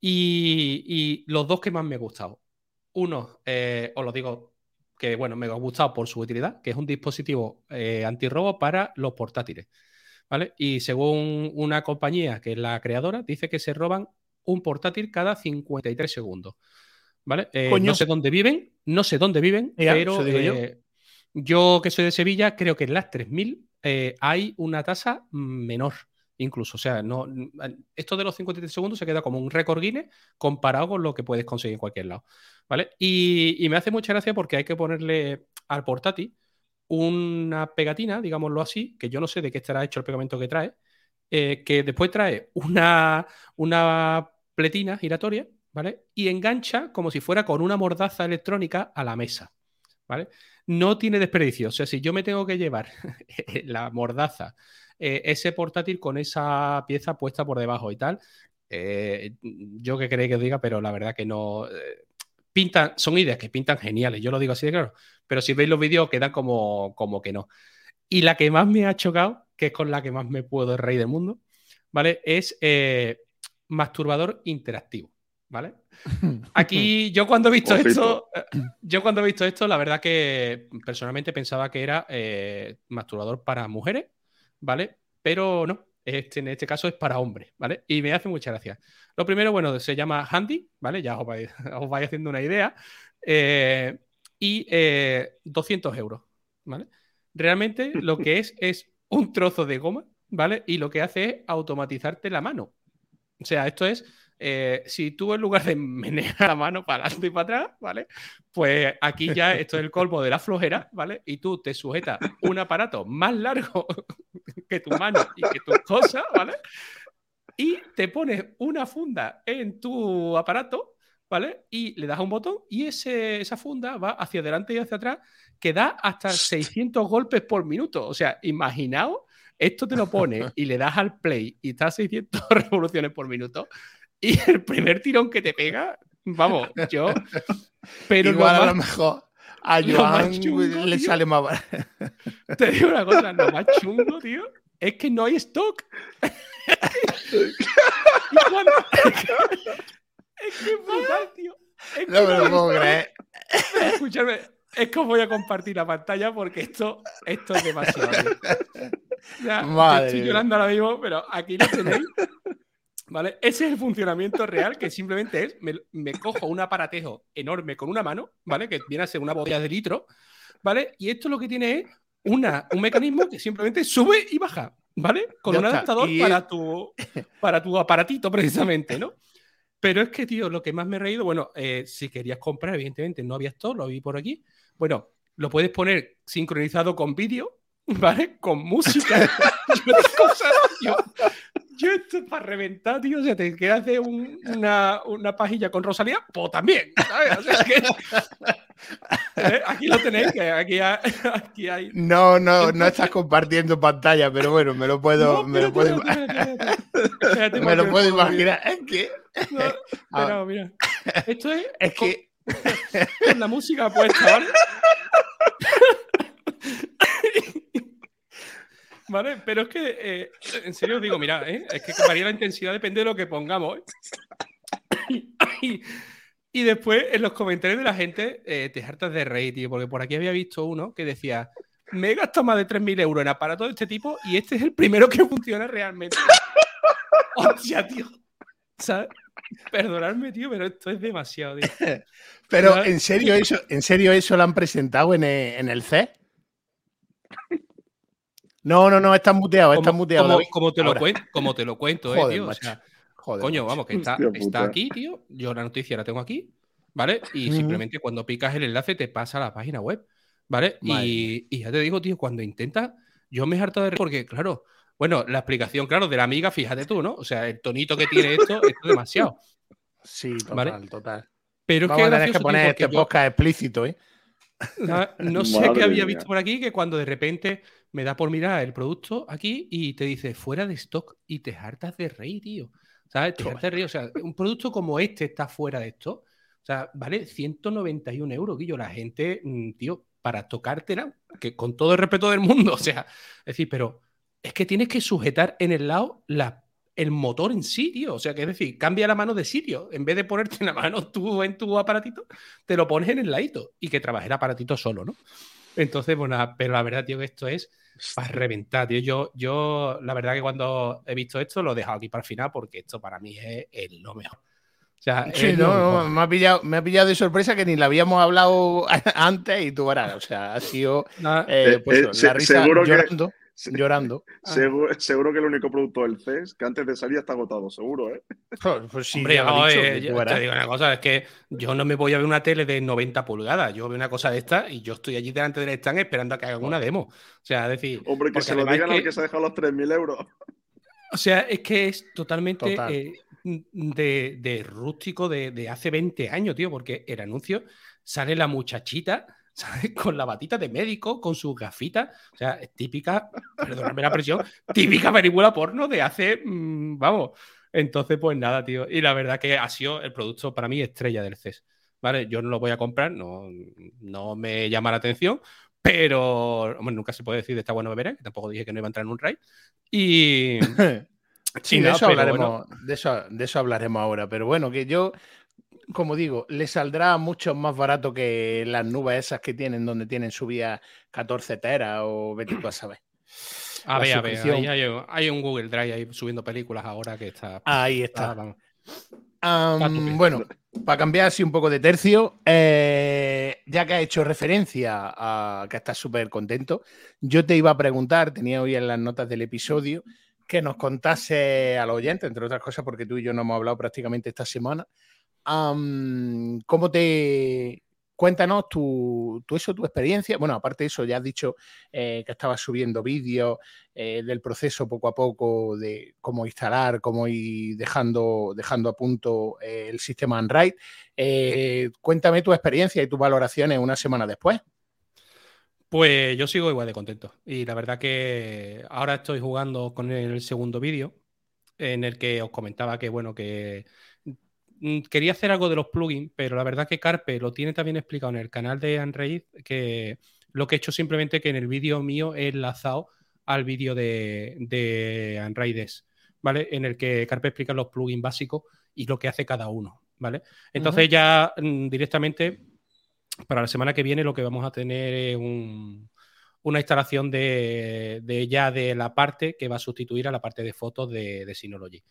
Y, y los dos que más me han gustado. Uno, eh, os lo digo que, bueno, me ha gustado por su utilidad, que es un dispositivo eh, antirrobo para los portátiles. ¿Vale? Y según una compañía que es la creadora, dice que se roban un portátil cada 53 segundos. ¿Vale? Eh, no sé dónde viven, no sé dónde viven, ya, pero eh, yo. yo. que soy de Sevilla, creo que en las 3000 eh, hay una tasa menor incluso. O sea, no, esto de los 53 segundos se queda como un récord Guinness comparado con lo que puedes conseguir en cualquier lado. ¿Vale? Y, me hace mucha gracia porque hay que ponerle al portátil una pegatina, digámoslo así, que yo no sé de qué estará hecho el pegamento que trae, eh, que después trae una, una pletina giratoria, ¿vale? Y engancha como si fuera con una mordaza electrónica a la mesa, ¿vale? No tiene desperdicio. O sea, si yo me tengo que llevar [laughs] la mordaza, eh, ese portátil con esa pieza puesta por debajo y tal, eh, yo que queréis que os diga, pero la verdad que no. Eh, pintan, son ideas que pintan geniales, yo lo digo así de claro, pero si veis los vídeos queda como, como que no. Y la que más me ha chocado, que es con la que más me puedo reír del mundo, ¿vale? Es masturbador interactivo. ¿vale? [laughs] Aquí yo cuando he visto esto, eh, yo cuando he visto esto, la verdad que personalmente pensaba que era eh, masturbador para mujeres, ¿vale? Pero no, este, en este caso es para hombres, ¿vale? Y me hace mucha gracia. Lo primero, bueno, se llama Handy, ¿vale? Ya os vais, [laughs] haciendo una idea. Eh, y 200 euros, ¿vale? Realmente lo que es es un trozo de goma, ¿vale? Y lo que hace es automatizarte la mano. O sea, esto es eh, si tú en lugar de menear la mano para adelante y para atrás, ¿vale? Pues aquí ya esto es el colmo de la flojera, ¿vale? Y tú te sujetas un aparato más largo [laughs] que tu mano y que tus cosas, ¿vale? Y te pones una funda en tu aparato, ¿vale? Y le das a un botón y ese, esa funda va hacia adelante y hacia atrás, que da hasta 600 golpes por minuto. O sea, imaginaos, esto te lo pone [laughs] y le das al play y está a 600 [laughs] revoluciones por minuto y el primer tirón que te pega, vamos, yo. Pero Igual a lo mejor a Joan le sale más barato. [laughs] Te digo una cosa, lo más chungo, tío, es que no hay stock. es que es brutal, tío. no me lo puedo creer. Escúchame, es que os voy a compartir la pantalla porque esto, esto es demasiado. [laughs] Ya, Madre estoy llorando ahora mismo, pero aquí lo tenéis. [laughs] ¿Vale? Ese es el funcionamiento real, que simplemente es, me, cojo un aparatejo enorme con una mano, ¿vale? Que viene a ser una botella de litro, ¿vale? Y esto lo que tiene es una, un mecanismo que simplemente sube y baja, ¿vale? Con un adaptador para, tu, [laughs] para tu aparatito, precisamente, ¿no? Pero es que, tío, lo que más me he reído, bueno, eh, si querías comprar, evidentemente no había todo, lo vi por aquí. Bueno, lo puedes poner sincronizado con vídeo, [laughs] ¿vale? Con música. [laughs] yo, yo esto es para reventar, tío. O sea, te quieres hacer una, una, pajilla con Rosalía, pues también, ¿sabes? O sea, que, ¿eh? Aquí lo tenéis, que aquí, hay, aquí hay... No, no, no estás compartiendo pantalla, pero bueno, me lo puedo, me lo puedo, [laughs] me lo puedo imaginar. Es que... No, pero mira, esto es... Es que... Con la música puesta, ¿vale? ¿Vale? Pero es que, eh, en serio digo, mira, ¿eh? es que varía la intensidad, depende de lo que pongamos. y, después en los comentarios de la gente eh, te hartas de reír, tío, porque por aquí había visto uno que decía, me he gastado más de 3.000 euros en aparatos de este tipo y este es el primero que funciona realmente. [laughs] Hostia, tío. ¿Sabes? Perdonadme, tío, pero esto es demasiado, tío. [laughs] Pero, ¿en serio eso, ¿en serio eso lo han presentado en el, en el CES? [laughs] No, no, no, está muteado, está muteado. Como, te lo cuento, como te lo cuento, eh, tío. O sea, coño, vamos, que está, está aquí, tío. Yo la noticia la tengo aquí, ¿vale? Y simplemente cuando picas el enlace te pasa a la página web, ¿vale? Y, ya te digo, tío, cuando intentas, yo me he hartado de porque, claro, bueno, la explicación, claro, de la amiga, fíjate tú, ¿no? O sea, el tonito que tiene esto, esto es demasiado. Sí, total, total. Pero es que, tener que poner este podcast explícito, ¿eh? No, [laughs] sé qué había visto por aquí, que cuando de repente me da por mirar el producto aquí y te dice fuera de stock y te hartas de reír, tío. ¿Sabes? De reír. O sea, un producto como este está fuera de stock. O sea, vale 191 euros, Guillo. La gente, mm, tío, para tocártela, que con todo el respeto del mundo, [laughs] o sea, es decir, pero es que tienes que sujetar en el lado la, el motor en sí, tío. O sea, que es decir, cambia la mano de sitio. En vez de ponerte la mano tú en tu aparatito, te lo pones en el ladito y que trabaje el aparatito solo, ¿no? Entonces, bueno, pero la verdad, tío, que esto es para reventar, tío. Yo, yo, la verdad que cuando he visto esto lo he dejado aquí para el final porque esto para mí es, lo mejor. O sea, sí, no, me, ha pillado, me ha pillado de sorpresa que ni la habíamos hablado [laughs] antes y tú verás, o sea, ha sido eh, pues, eh, la risa llorando. [laughs] llorando. Seguro, que el único producto del CES que antes de salir está agotado, seguro, ¿eh? [laughs] Pues sí, Hombre, te digo una cosa, es que yo no me voy a ver una tele de 90 pulgadas, yo veo una cosa de esta y yo estoy allí delante del stand esperando a que hagan una demo. O sea, decir... Hombre, que se lo digan al que se ha dejado los 3.000 euros. O sea, es que es totalmente eh, de, rústico de, de hace 20 años, tío, porque el anuncio sale la muchachita ¿sabes? [laughs] Con la batita de médico, con sus gafitas. O sea, es típica, perdóname la presión, [laughs] típica película porno de hace, mm, vamos. Entonces, pues nada, tío. Y la verdad que ha sido el producto para mí estrella del CES. ¿Vale? Yo no lo voy a comprar, no, no me llama la atención, pero hombre, nunca se puede decir de esta bueno beber, que tampoco dije que no iba a entrar en un raid. Y. [laughs] sí, de, eso hablaremos, de, eso, de eso hablaremos ahora. Pero bueno, que yo como digo, le saldrá mucho más barato que las nubes esas que tienen, donde tienen subida 14 teras o vete [clears throat] tú a saber. A ver, a ver, hay, un Google Drive ahí subiendo películas ahora que está. Ahí está. bueno, para cambiar así un poco de tercio, eh, ya que ha hecho referencia a que estás súper contento, yo te iba a preguntar, tenía hoy en las notas del episodio, que nos contase al oyente, entre otras cosas, porque tú y yo no hemos hablado prácticamente esta semana, ¿Cómo te... Cuéntanos tu, eso, tu experiencia. Bueno, aparte de eso, ya has dicho eh, que estabas subiendo vídeos eh, del proceso poco a poco de cómo instalar, cómo ir dejando, dejando a punto eh, el sistema Android. cuéntame tu experiencia y tus valoraciones una semana después. Pues yo sigo igual de contento. Y la verdad que ahora estoy jugando con el segundo vídeo, en el que os comentaba que, bueno, que quería hacer algo de los plugins, pero la verdad que Carpe lo tiene también explicado en el canal de Android, que lo que he hecho simplemente que en el vídeo mío he enlazado al vídeo de, de ¿vale? En el que Carpe explica los plugins básicos y lo que hace cada uno, ¿vale? Entonces ya mm, directamente para la semana que viene lo que vamos a tener es una instalación de, de, ya de la parte que va a sustituir a la parte de fotos de, de Synology.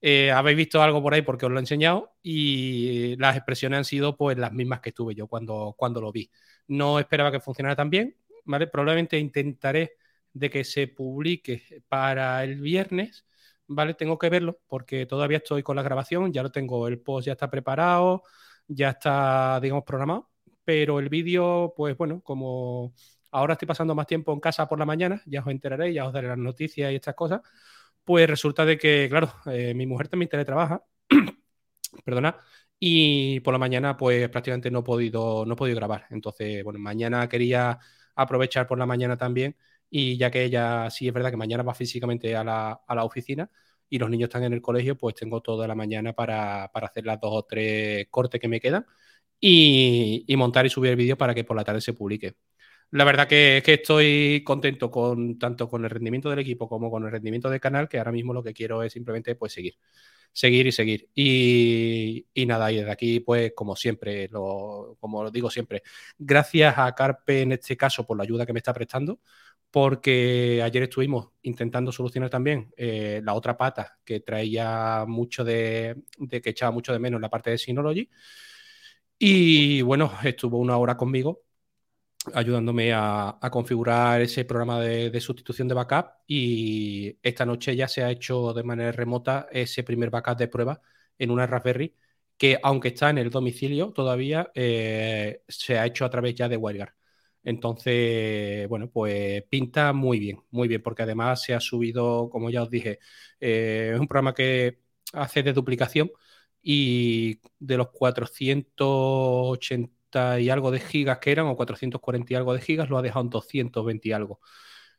Eh, habéis visto algo por ahí porque os lo he enseñado y las expresiones han sido pues las mismas que tuve yo cuando, cuando lo vi. No esperaba que funcionara tan bien, ¿vale? Probablemente intentaré de que se publique para el viernes, ¿vale? Tengo que verlo porque todavía estoy con la grabación, ya lo tengo, el post ya está preparado, ya está, digamos, programado, pero el vídeo, pues bueno, como ahora estoy pasando más tiempo en casa por la mañana, ya os enteraréis, ya os daré las noticias y estas cosas, pues resulta de que, claro, eh, mi mujer también teletrabaja, [clears throat] perdona, y por la mañana pues prácticamente no he podido, no he podido grabar. Entonces, bueno, mañana quería aprovechar por la mañana también y ya que ella sí es verdad que mañana va físicamente a la, oficina y los niños están en el colegio, pues tengo toda la mañana para, hacer las dos o tres cortes que me quedan y, y montar y subir el vídeo para que por la tarde se publique. La verdad que, que estoy contento con tanto con el rendimiento del equipo como con el rendimiento del canal, que ahora mismo lo que quiero es simplemente pues seguir, seguir y seguir. Y, nada, y desde aquí, pues como siempre, lo, como lo digo siempre, gracias a Carpe en este caso por la ayuda que me está prestando, porque ayer estuvimos intentando solucionar también eh, la otra pata que traía mucho de, de, que echaba mucho de menos la parte de Synology. Y bueno, estuvo una hora conmigo ayudándome a, configurar ese programa de, sustitución de backup y esta noche ya se ha hecho de manera remota ese primer backup de prueba en una Raspberry que aunque está en el domicilio todavía eh, se ha hecho a través ya de WireGuard. Entonces, bueno, pues pinta muy bien, muy bien, porque además se ha subido, como ya os dije, eh, es un programa que hace de duplicación y de los 480 y algo de gigas que eran, o 440 y algo de gigas, lo ha dejado en 220 y algo.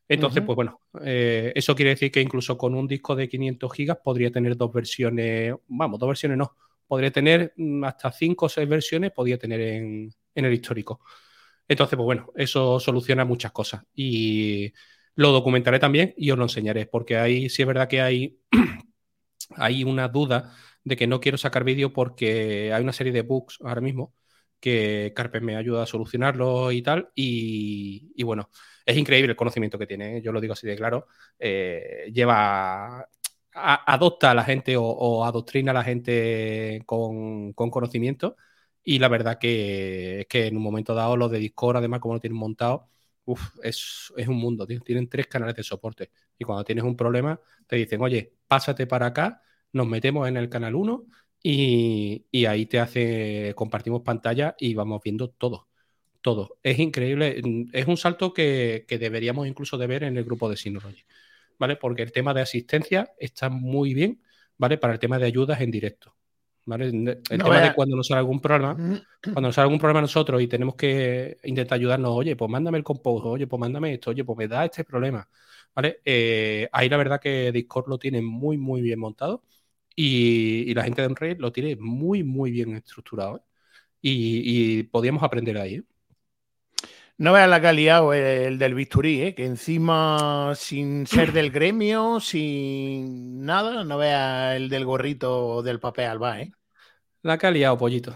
Entonces, pues bueno, eh, eso quiere decir que incluso con un disco de 500 gigas podría tener dos versiones, vamos, dos versiones no, podría tener mm, hasta cinco o seis versiones, podría tener en, el histórico. Entonces, pues bueno, eso soluciona muchas cosas y lo documentaré también y os lo enseñaré, porque ahí sí es verdad que hay, [clears throat] hay una duda de que no quiero sacar vídeo porque hay una serie de bugs ahora mismo que Carpe me ayuda a solucionarlo y tal. Y, bueno, es increíble el conocimiento que tiene, ¿eh? yo lo digo así de claro. Eh, lleva, adopta a la gente o, adoctrina a la gente con, conocimiento. Y la verdad que es que en un momento dado lo de Discord, además, como lo tienen montado, es, es, un mundo, tío. Tienen tres canales de soporte. Y cuando tienes un problema, te dicen, oye, pásate para acá, nos metemos en el canal 1 y, y ahí te hace, compartimos pantalla y vamos viendo todo. Todo. Es increíble. Es un salto que, que deberíamos incluso de ver en el grupo de Synology. ¿Vale? Porque el tema de asistencia está muy bien, ¿vale? Para el tema de ayudas en directo. El tema de cuando nos sale algún problema, mm. cuando nos sale algún problema a nosotros y tenemos que intentar ayudarnos, oye, pues mándame el compose, oye, pues mándame esto, oye, pues me da este problema, ¿vale? Eh, ahí la verdad que Discord lo tiene muy, muy bien montado y, la gente de Unreal lo tiene muy, muy bien estructurado. ¿eh? Y, podíamos aprender ahí. ¿eh? No veas la calidad o el del bisturí, ¿eh? que encima sin ser del gremio, sin nada, no veas el del gorrito del papel alba, ¿eh? La calidad o pollito.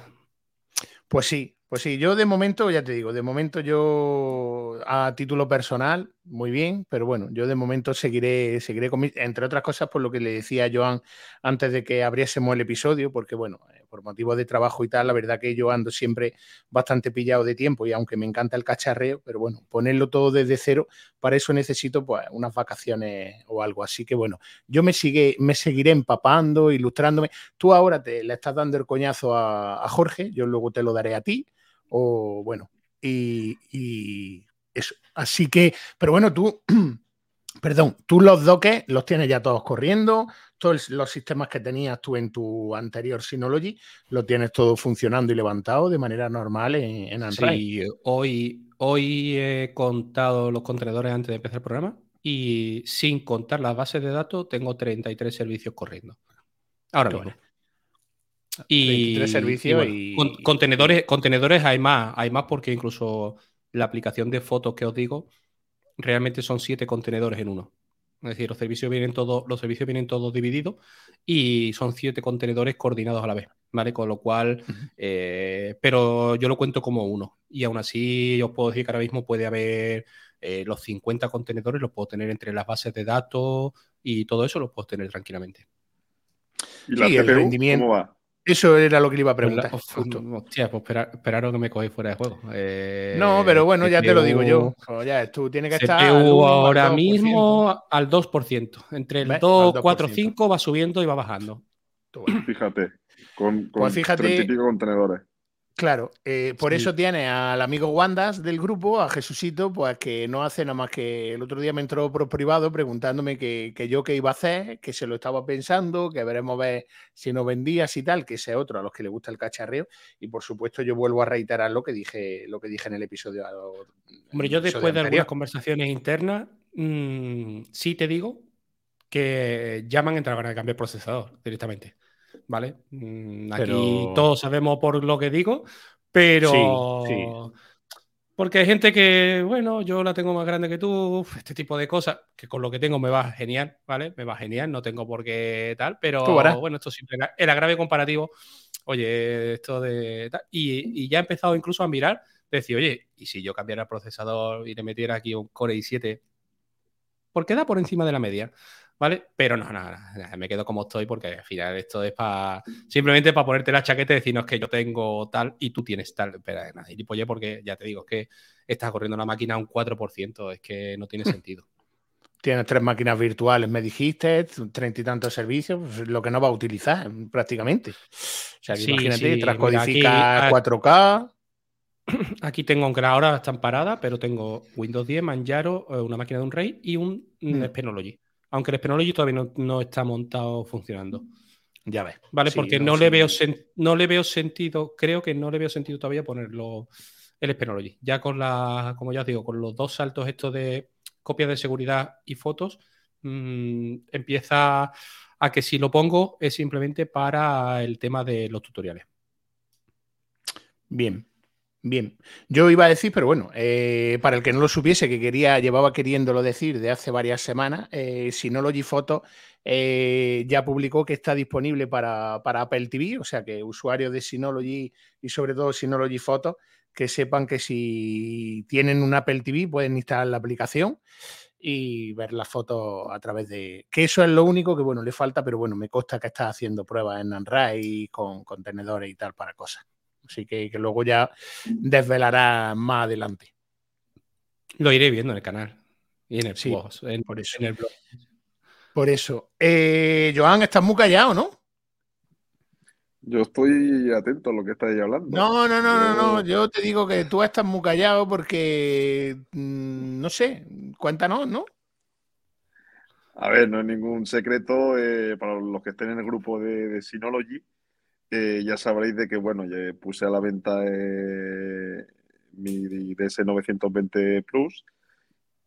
Pues sí, pues sí, yo de momento, ya te digo, de momento yo a título personal, muy bien, pero bueno, yo de momento seguiré, seguiré con entre otras cosas por lo que le decía a Joan antes de que abriésemos el episodio, porque bueno, eh, por motivos de trabajo y tal, la verdad que yo ando siempre bastante pillado de tiempo y aunque me encanta el cacharreo, pero bueno, ponerlo todo desde cero, para eso necesito pues unas vacaciones o algo, así que bueno, yo me, sigue, me seguiré empapando, ilustrándome. Tú ahora te le estás dando el coñazo a, a Jorge, yo luego te lo daré a ti o bueno, y, eso. Así que, pero bueno, tú, [clears throat] perdón, tú los doques los tienes ya todos corriendo, todos los sistemas que tenías tú en tu anterior Synology, lo tienes todo funcionando y levantado de manera normal en, en Android. Sí, hoy, hoy he contado los contenedores antes de empezar el programa y sin contar las bases de datos tengo 33 servicios corriendo. Ahora mismo. Y, servicios y, contenedores, contenedores hay más, hay más porque incluso la aplicación de fotos que os digo realmente son siete contenedores en uno. Es decir, los servicios vienen todos, los servicios vienen todos divididos y son siete contenedores coordinados a la vez, ¿vale? Con lo cual, eh, pero yo lo cuento como uno. Y aún así, os puedo decir que ahora mismo puede haber eh, los 50 contenedores, los puedo tener entre las bases de datos y todo eso los puedo tener tranquilamente. ¿Y la el rendimiento, ¿cómo va? Eso era lo que le iba a pues preguntar. hostia, pues esperaron que me cogáis fuera de juego. Eh, no, pero bueno, ya te lo digo yo. ya, tú tienes que estar. ahora mismo al 2%. Entre el 2, 4, 5 va subiendo y va bajando. Fíjate, con, con pues fíjate, contenedores. Claro, eh, por eso tiene al amigo Wandas del grupo, a Jesucito, pues que no hace nada más que el otro día me entró por privado preguntándome que, yo qué iba a hacer, que se lo estaba pensando, que veremos ver si no vendías y tal, que ese otro a los que le gusta el cacharreo. Y por supuesto, yo vuelvo a reiterar lo que dije, lo que dije en el episodio. Hombre, yo después de algunas conversaciones internas, mm, sí te digo que llaman a van a cambiar el procesador directamente. ¿Vale? Mm, aquí todos sabemos por lo que digo, pero... Porque hay gente que, bueno, yo la tengo más grande que tú, este tipo de cosas, que con lo que tengo me va genial, ¿vale? Me va genial, no tengo por qué tal, pero bueno, esto siempre era grave comparativo. Oye, esto de. Y, ya he empezado incluso a mirar, decir, oye, ¿y si yo cambiara el procesador y le metiera aquí un Core i7? ¿Por qué da por encima de la media? ¿Vale? Pero no, nada, no, me quedo como estoy porque al final esto es para simplemente para ponerte la chaqueta y decirnos que yo tengo tal y tú tienes tal. Pero nada, y oye, porque ya te digo, es que estás corriendo una máquina a un 4%, es que no tiene sentido. [laughs] Tienes tres máquinas virtuales, me dijiste, treinta y tantos servicios, pues, lo que no va a utilizar prácticamente. O sea, imagínate, transcodifica 4K. [clears throat] Aquí tengo, aunque ahora están paradas, pero tengo Windows 10, Manjaro, eh, una máquina de un Rey y un mm. Spenology aunque el Spenology todavía no, está montado funcionando. Ya ves. ¿Vale? Porque no, le veo no le veo sentido, creo que no le veo sentido todavía ponerlo el Spenology. Ya con la, como ya os digo, con los dos saltos estos de copias de seguridad y fotos, mm, empieza a que si lo pongo es simplemente para el tema de los tutoriales. Bien, Bien, yo iba a decir, pero bueno, eh, para el que no lo supiese, que quería, llevaba queriéndolo decir de hace varias semanas, eh, Synology Photo eh, ya publicó que está disponible para, Apple TV, o sea que usuarios de Synology y sobre todo Synology Photo, que sepan que si tienen un Apple TV pueden instalar la aplicación y ver las fotos a través de... Que eso es lo único que, bueno, le falta, pero bueno, me consta que está haciendo pruebas en Android con contenedores y tal para cosas. Así que, luego ya desvelará más adelante. Lo iré viendo en el canal. Y en el, Sí, blog, en- por eso. en el blog. Por eso. Eh, Joan, estás muy callado, ¿no? Yo estoy atento a lo que estáis hablando. No, no, no, no, no. Yo- Yo te digo que tú estás muy callado porque, mm, no sé, cuéntanos, ¿no? A ver, no es ningún secreto eh, para los que estén en el grupo de, de Synology. Eh, ya sabréis de que, bueno, ya puse a la venta eh, mi DS920 Plus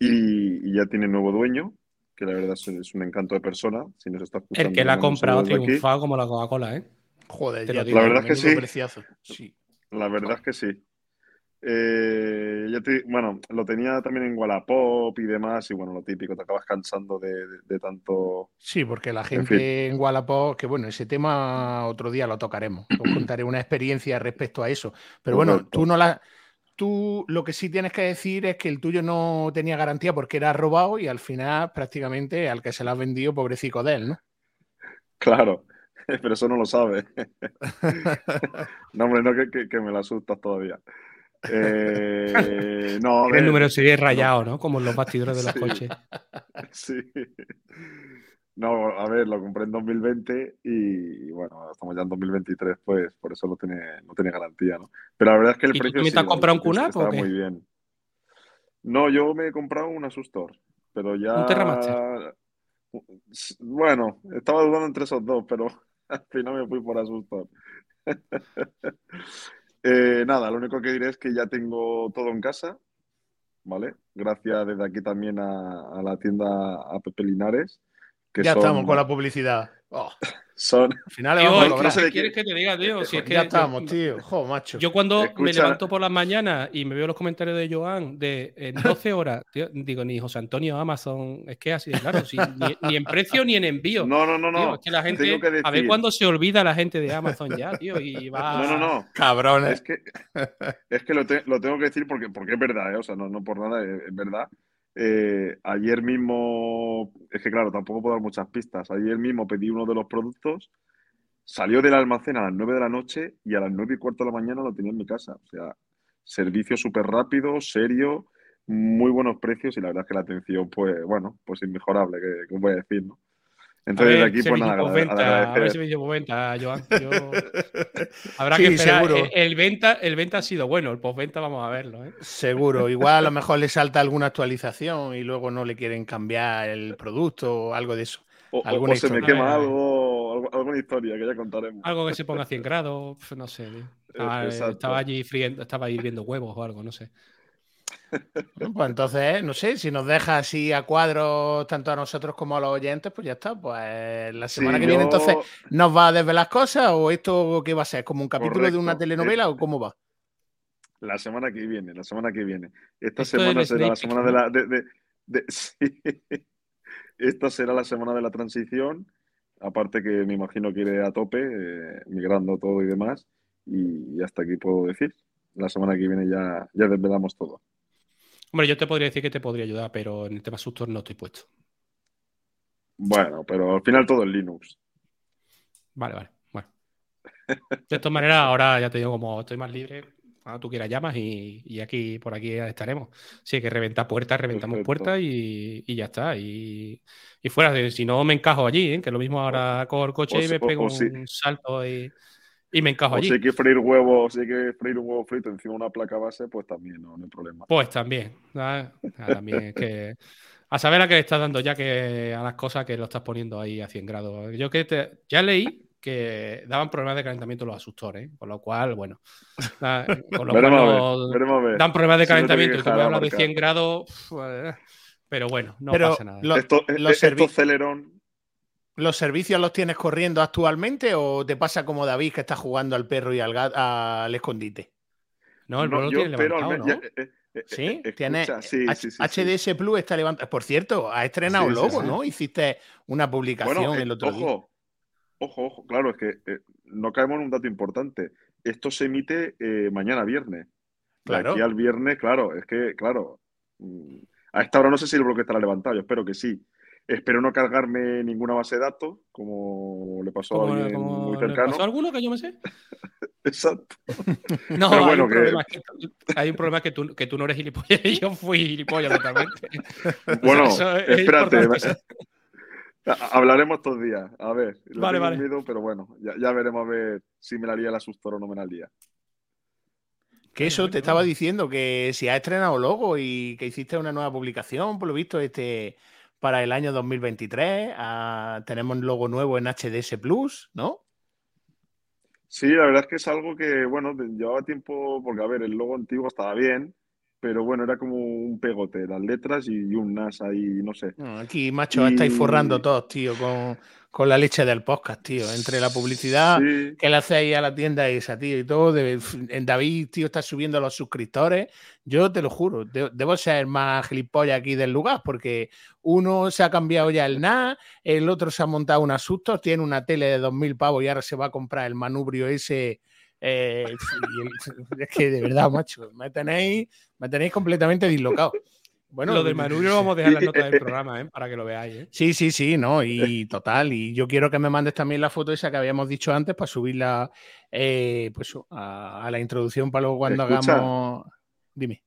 y, y ya tiene nuevo dueño, que la verdad es, es un encanto de persona. Si nos está escuchando, El que la ha comprado triunfado como la Coca-Cola, ¿eh? Joder, Te ya La verdad es que. Sí. La verdad es que sí. Eh, ya te- bueno, lo tenía también en Wallapop y demás, y bueno, lo típico, te acabas cansando de, de- de tanto. Sí, porque la En gente en, Wallapop, que bueno, ese tema otro día lo tocaremos. Os contaré una experiencia respecto a eso. Pero bueno, Correcto. tú no la. Tú lo que sí tienes que decir es que el tuyo no tenía garantía porque era robado y al final prácticamente al que se la has vendido, pobrecito de él, ¿no? Claro, [laughs] pero eso no lo sabe. [laughs] No, hombre, no, que, que- que me la asustas todavía. Eh, no, El número sería rayado, ¿no? Como en los bastidores de los Sí. coches. [laughs] Sí. No, a ver, lo compré en 2020 y bueno, estamos ya en 2023, pues por eso no tiene, no tiene garantía, ¿no? Pero la verdad es que el ¿Y tú precio has sí, comprado un QNAP o estaba qué? muy bien. No, yo me he comprado un Asustor, pero ya... ¿Un Terramaster? Bueno, estaba dudando entre esos dos, pero [laughs] al final me fui por Asustor. [laughs] Eh, nada, lo único que diré es que ya tengo todo en casa, ¿vale? Gracias desde aquí también a, a la tienda a Pepe Linares, que ya son, estamos con la publicidad. Oh, son, al final Tío, vamos a ¿qué cobrar. sé de quieres que te diga, tío? Si es que ya yo- estamos, tío. Jo, macho. Yo cuando me levanto por las mañanas y me veo los comentarios de Joan de en 12 horas, tío, digo, ni José Antonio Amazon, es que así de claro, ni, ni en precio ni en envío. No, no, no, Tío, no. es que la gente, Tengo que decir, a ver cuándo se olvida la gente de Amazon ya, tío, y va... No, no, no. Cabrones. Es que, es que lo, te- lo tengo que decir porque, porque es verdad, ¿eh? O sea, no, no por nada, es, es verdad. Eh, ayer mismo, es que claro, tampoco puedo dar muchas pistas. Ayer mismo pedí uno de los productos, salió del almacén a las 9 de la noche y a las 9 y cuarto de la mañana lo tenía en mi casa. O sea, servicio súper rápido, serio, muy buenos precios y la verdad es que la atención, pues, bueno, pues inmejorable, que, voy a decir, ¿no? A Entonces, ver, de aquí, pues servicio nada, postventa, a ver agradecer. servicio postventa, Joan. [laughs] Yo- Habrá Sí, que esperar. seguro. El, el venta, el venta ha sido bueno, el postventa vamos a verlo, ¿eh? Seguro, igual a lo [laughs] mejor le salta alguna actualización y luego no le quieren cambiar el producto o algo de eso. O, o- alguna o se me historia. quema algo, algo- alguna historia que ya contaremos. Algo que se ponga a 100 grados, no sé. Estaba, Eh, exacto. estaba allí friendo, estaba hirviendo huevos o algo, no sé. Pues entonces, no sé, si nos deja así a cuadros tanto a nosotros como a los oyentes, pues ya está. Pues la semana Sí, que viene yo- entonces nos va a desvelar cosas o esto qué va a ser, como un capítulo de una telenovela o cómo va. La semana que viene, la semana que viene. Esta Esto semana será la semana de la. de- de- de- [laughs] sí. Esta será la semana de la transición. Aparte que me imagino que iré a tope, eh, migrando todo y demás. Y hasta aquí puedo decir. La semana que viene ya, ya desvelamos todo. Hombre, yo te podría decir que te podría ayudar, pero en el tema sustos no estoy puesto. Bueno, pero al final todo es Linux. Vale, vale. Bueno. De todas maneras, ahora ya te digo, como estoy más libre, cuando tú quieras llamas y, y aquí, por aquí estaremos. Si hay que reventar puertas, reventamos Perfecto. puertas y, y ya está. Y, y fuera, si no me encajo allí, ¿eh? que lo mismo ahora cojo el coche o y me pego o un salto y, y me encajo O allí. si hay que freír huevos, si hay que freír un huevo frito encima de una placa base, pues también no, no hay problema. Pues también. ¿sabes? Ah, también es que. A saber a qué le estás dando ya que a las cosas que lo estás poniendo ahí a 100 grados. Yo que te- ya leí que daban problemas de calentamiento los asustores, ¿eh? con lo cual, bueno. Con lo cual ver, dan problemas de Si no calentamiento y tú me la hablas de marca. 100 grados. eh, Pero bueno, no Pero pasa nada. lo- Esto, los esto Celeron, ¿Los servicios los tienes corriendo actualmente o te pasa como David que está jugando al perro y al, al escondite? No, el no, yo tiene levantado, menos- ¿no? ya, eh, eh, ¿Sí? eh, escucha, Tiene sí, H- sí, sí, sí. HDS Plus está levantado. Por cierto, ha estrenado logo, sí. ¿no? Hiciste una publicación Bueno, el otro día. ojo, ojo, ojo, claro, es que eh, no caemos en un dato importante. Esto se emite eh, mañana viernes. De Claro. aquí al viernes, claro, es que, claro, mm, a esta hora no sé si el bloque estará levantado, yo espero que sí. Espero no cargarme ninguna base de datos, como le pasó a alguien como muy le cercano. pasó a alguno que yo me sé. [laughs] Exacto. [laughs] No, hay, un problema, que... hay, un problema, que, tú, que tú no eres gilipollas y yo fui gilipollas totalmente. [laughs] Bueno, espérate. Hablaremos estos días. A ver, vale, vale. pero bueno, ya, ya, veremos a ver si me la haría el asustor o no me la haría. Que eso te estaba diciendo, que si has estrenado logo y que hiciste una nueva publicación, por lo visto, este para el año 2023. Ah, tenemos un logo nuevo en HDS Plus, ¿no? Sí, la verdad es que es algo que, bueno, llevaba tiempo, porque a ver, el logo antiguo estaba bien, pero bueno, era como un pegote, las letras y un NAS ahí, no sé. aquí, macho, estáis forrando todos, tío, con, con la leche del podcast, tío. Entre la publicidad que le hacéis a la tienda esa, tío, y todo. en David, tío, está subiendo los suscriptores. Yo te lo juro, debo ser más gilipollas aquí del lugar, porque uno se ha cambiado ya el NA, el otro se ha montado un asusto, tiene una tele de 2.000 pavos y ahora se va a comprar el manubrio ese. Eh, [laughs] es que de verdad, macho, me tenéis, me tenéis completamente dislocado. Bueno, lo del manubrio lo vamos a dejar en la nota del programa, ¿eh? para que lo veáis. ¿eh? Sí, sí, sí, no, y total. Y yo quiero que me mandes también la foto esa que habíamos dicho antes para subirla eh, pues, a, la introducción para luego cuando hagamos. Dime.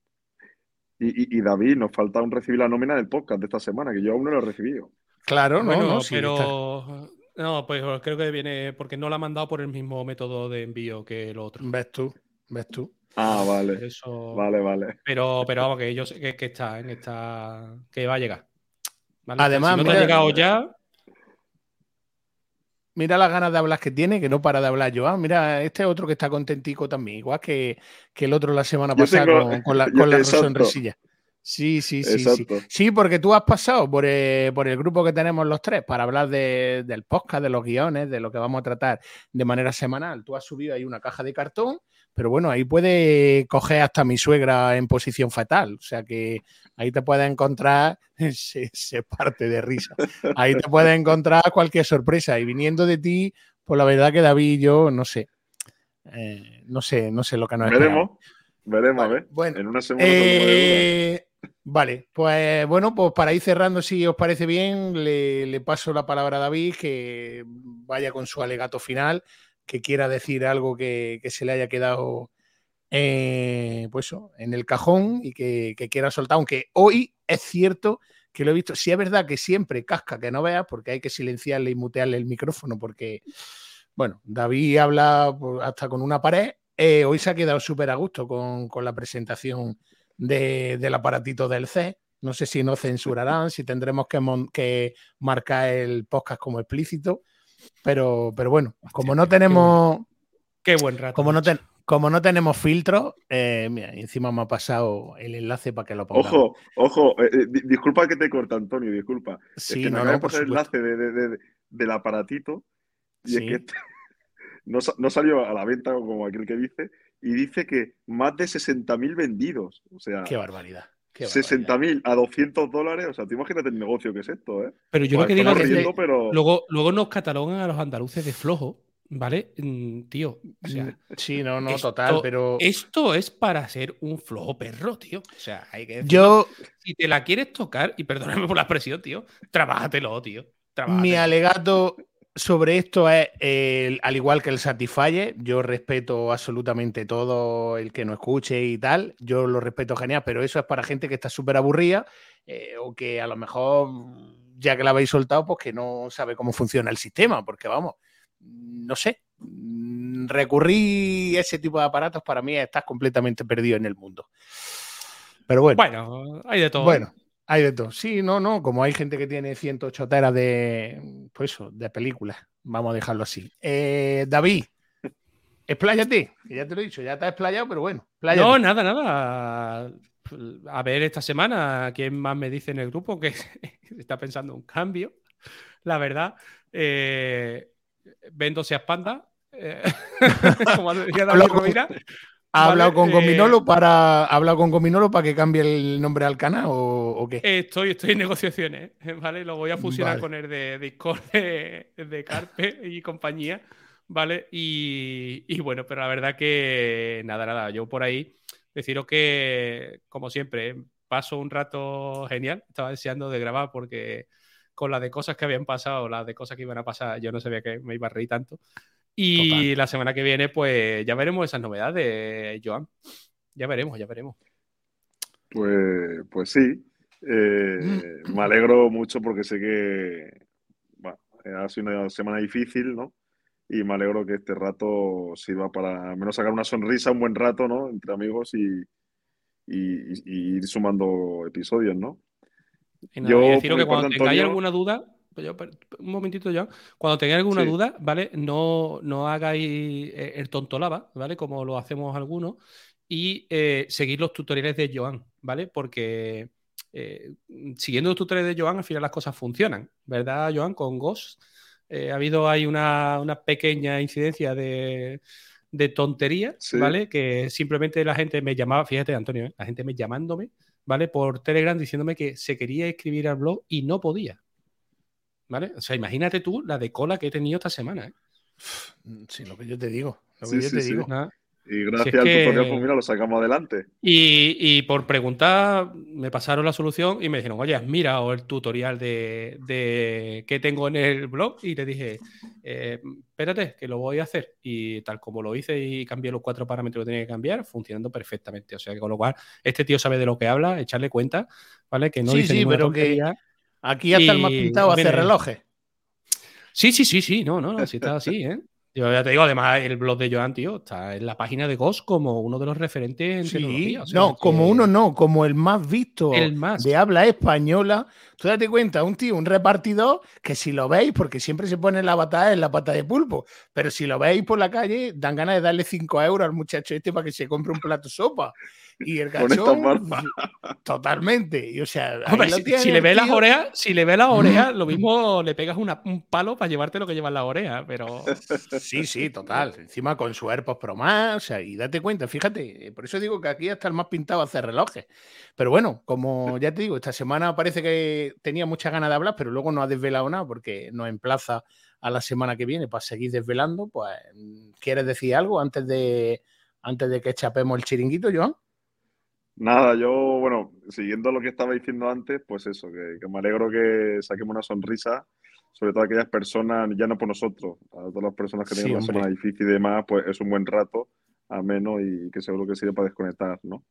Y, David, nos falta un recibir la nómina del podcast de esta semana, que yo aún no lo he recibido. Claro, no, no, pero. No, pues creo que viene porque no la ha mandado por el mismo método de envío que el otro. Ves tú, ves tú. Ah, vale. Eso... Vale, vale. Pero, pero vamos, que yo sé que, está en esta. que va a llegar. Además, si no te ha llegado ya. Mira las ganas de hablar que tiene, que no para de hablar yo. Ah, mira, este otro que está contentico también, igual que, el otro la semana pasada con, la, [laughs] con la sonrisilla. Sí, sí, sí, sí. Sí, porque tú has pasado por el, por el, grupo que tenemos los tres para hablar de, del podcast, de los guiones, de lo que vamos a tratar de manera semanal. Tú has subido ahí una caja de cartón pero bueno, ahí puede coger hasta mi suegra en posición fatal. O sea que ahí te puedes encontrar, [laughs] se, parte de risa, ahí te puedes encontrar cualquier sorpresa. Y viniendo de ti, pues la verdad que David y yo, no sé, eh, no sé, no sé lo que nos Veremos, veremos, a ver. Bueno, en una semana. Eh, vale, pues bueno, pues para ir cerrando, si os parece bien, le, paso la palabra a David, que vaya con su alegato final que quiera decir algo que, se le haya quedado eh, pues en el cajón y que, quiera soltar, aunque hoy es cierto que lo he visto, si es verdad que siempre casca que no veas, porque hay que silenciarle y mutearle el micrófono, porque, bueno, David habla hasta con una pared, eh, hoy se ha quedado súper a gusto con, la presentación del aparatito del C. No sé si nos censurarán, si tendremos que, que marcar el podcast como explícito. Pero, pero bueno, como no tenemos. Qué buen, rato. Como no, como no tenemos filtro, eh, mira, encima me ha pasado el enlace para que lo ponga. Ojo, ojo, eh, eh, disculpa que te corta, Antonio, disculpa. Sí, es que no, no, el enlace del aparatito y es que [laughs] no, no, salió a la venta como aquel que dice y dice que más de 60.000 vendidos. O sea, qué barbaridad. 60.000 a 200 dólares, o sea, tú imagínate el negocio que es esto, ¿eh? Pero yo lo que digo es que luego, luego nos catalogan a los andaluces de flojo, ¿vale? Mm, tío, o sea, sí, no, no, total, pero... Esto es para ser un flojo perro, tío. O sea, hay que Yo... Si te la quieres tocar, y perdóname por la expresión, tío, trabájatelo, tío. Mi alegato sobre esto es, al igual que el Satisfyer, yo respeto absolutamente todo el que no escuche y tal, yo lo respeto genial, pero eso es para gente que está súper aburrida eh, o que a lo mejor, ya que la habéis soltado, pues que no sabe cómo funciona el sistema, porque vamos, no sé, recurrir a ese tipo de aparatos para mí estás completamente perdido en el mundo. Pero bueno. Bueno, hay de todo. Bueno, hay de todo. Sí, no, no, como hay gente que tiene 108 teras de, pues eso, de películas. Vamos a dejarlo así. Eh, David, expláyate, ya te lo he dicho, ya te has explayado, pero bueno. No, nada, nada. A ver esta semana quién más me dice en el grupo que [laughs] está pensando un cambio. La verdad, eh, vendo Seas Panda. Eh, como decía David ¿Ha hablado con Gominolo eh, para hablado con Gominolo para que cambie el nombre al canal o, qué? Estoy, estoy en negociaciones, [laughs] ¿vale? Lo voy a fusionar con el de Discord de, Carpe y compañía, ¿vale? Y, bueno, pero la verdad que nada, nada, yo por ahí deciros que, como siempre, paso un rato genial. Estaba deseando de grabar porque con las de cosas que habían pasado, las de cosas que iban a pasar, yo no sabía que me iba a reír tanto. Y la semana que viene, pues ya veremos esas novedades, Joan. Ya veremos, ya veremos. Pues, pues sí. Eh, me alegro mucho porque sé que ha sido una semana difícil, ¿no? Y me alegro que este rato sirva para al menos sacar una sonrisa un buen rato, ¿no? Entre amigos y, ir sumando episodios, ¿no? Y Yo, deciros que cuando tengáis alguna duda, pues un momentito ya. Cuando tengáis alguna duda, ¿vale? No, no hagáis eh, el tonto lava, ¿vale? Como lo hacemos algunos. Y eh, seguir los tutoriales de Joan, ¿vale? Porque eh, siguiendo los tutoriales de Joan, al final las cosas funcionan, ¿verdad, Joan? Con Ghost. ha habido ahí una, pequeña incidencia de, de tontería, ¿vale? Que simplemente la gente me llamaba, fíjate, Antonio, la gente me llamándome, ¿vale? Por Telegram diciéndome que se quería escribir al blog y no podía. ¿Vale? O sea, imagínate tú la de cola que he tenido esta semana. ¿eh? Sí, lo que yo te digo. Lo que yo te digo. Y gracias al tutorial, pues mira, lo sacamos adelante. Y, por preguntar, me pasaron la solución y me dijeron, oye, mira el tutorial de, de que tengo en el blog. Y le dije, eh, espérate, que lo voy a hacer. Y tal como lo hice y cambié los cuatro parámetros que tenía que cambiar, funcionando perfectamente. O sea, que con lo cual, este tío sabe de lo que habla, echarle cuenta, ¿vale? Que no sí, sí, pero que aquí hasta el más pintado hace relojes. Sí, sí, sí, sí, no, no, no, sí está así, ¿eh? Yo ya te digo, además, el blog de Joan, tío, está en la página de Ghost como uno de los referentes en tecnología. no, como uno no, como el más visto el más. de habla española. Tú date cuenta, un tío, un repartidor, que si lo veis, porque siempre se pone la batalla en la pata de pulpo, pero si lo veis por la calle, dan ganas de darle 5 euros al muchacho este para que se compre un plato de sopa. Y el cachón, [laughs] totalmente. Y, o sea, si, le ve las orejas, si le ve las orejas, lo mismo le pegas un palo para llevarte lo que lleva en la oreja, pero. [laughs] Sí, sí, total. Encima con su AirPods Pro más, o sea, y date cuenta, fíjate, por eso digo que aquí hasta el más pintado hace relojes. Pero bueno, como [laughs] ya te digo, esta semana parece que tenía muchas ganas de hablar, pero luego no ha desvelado nada porque nos emplaza a la semana que viene para seguir desvelando. Pues, ¿quieres decir algo antes de, antes de que chapemos el chiringuito, Joan? Nada, yo, bueno, siguiendo lo que estaba diciendo antes, pues eso, que, me alegro que saquemos una sonrisa, sobre todo a aquellas personas, ya no por nosotros, a todas las personas que tienen una semana difícil y demás, pues es un buen rato, ameno y que seguro que sirve para desconectar, ¿no?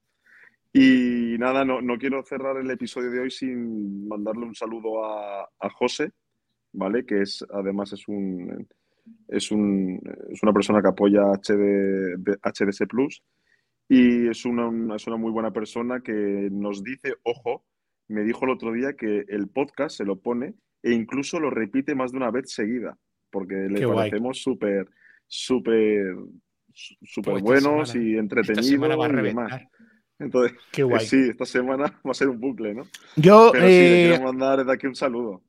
Y nada, no, no quiero cerrar el episodio de hoy sin mandarle un saludo a, a José, ¿vale? Que es, además es un, es un, es una persona que apoya HD, HDS Plus y es una, es una muy buena persona que nos dice, ojo, me dijo el otro día que el podcast se lo pone e incluso lo repite más de una vez seguida, porque le parecemos súper, súper, súper pues buenos y entretenidos y demás. Entonces, Qué guay. [laughs] sí, esta semana va a ser un bucle, ¿no? Yo Pero sí, le quiero eh, mandar desde aquí un saludo.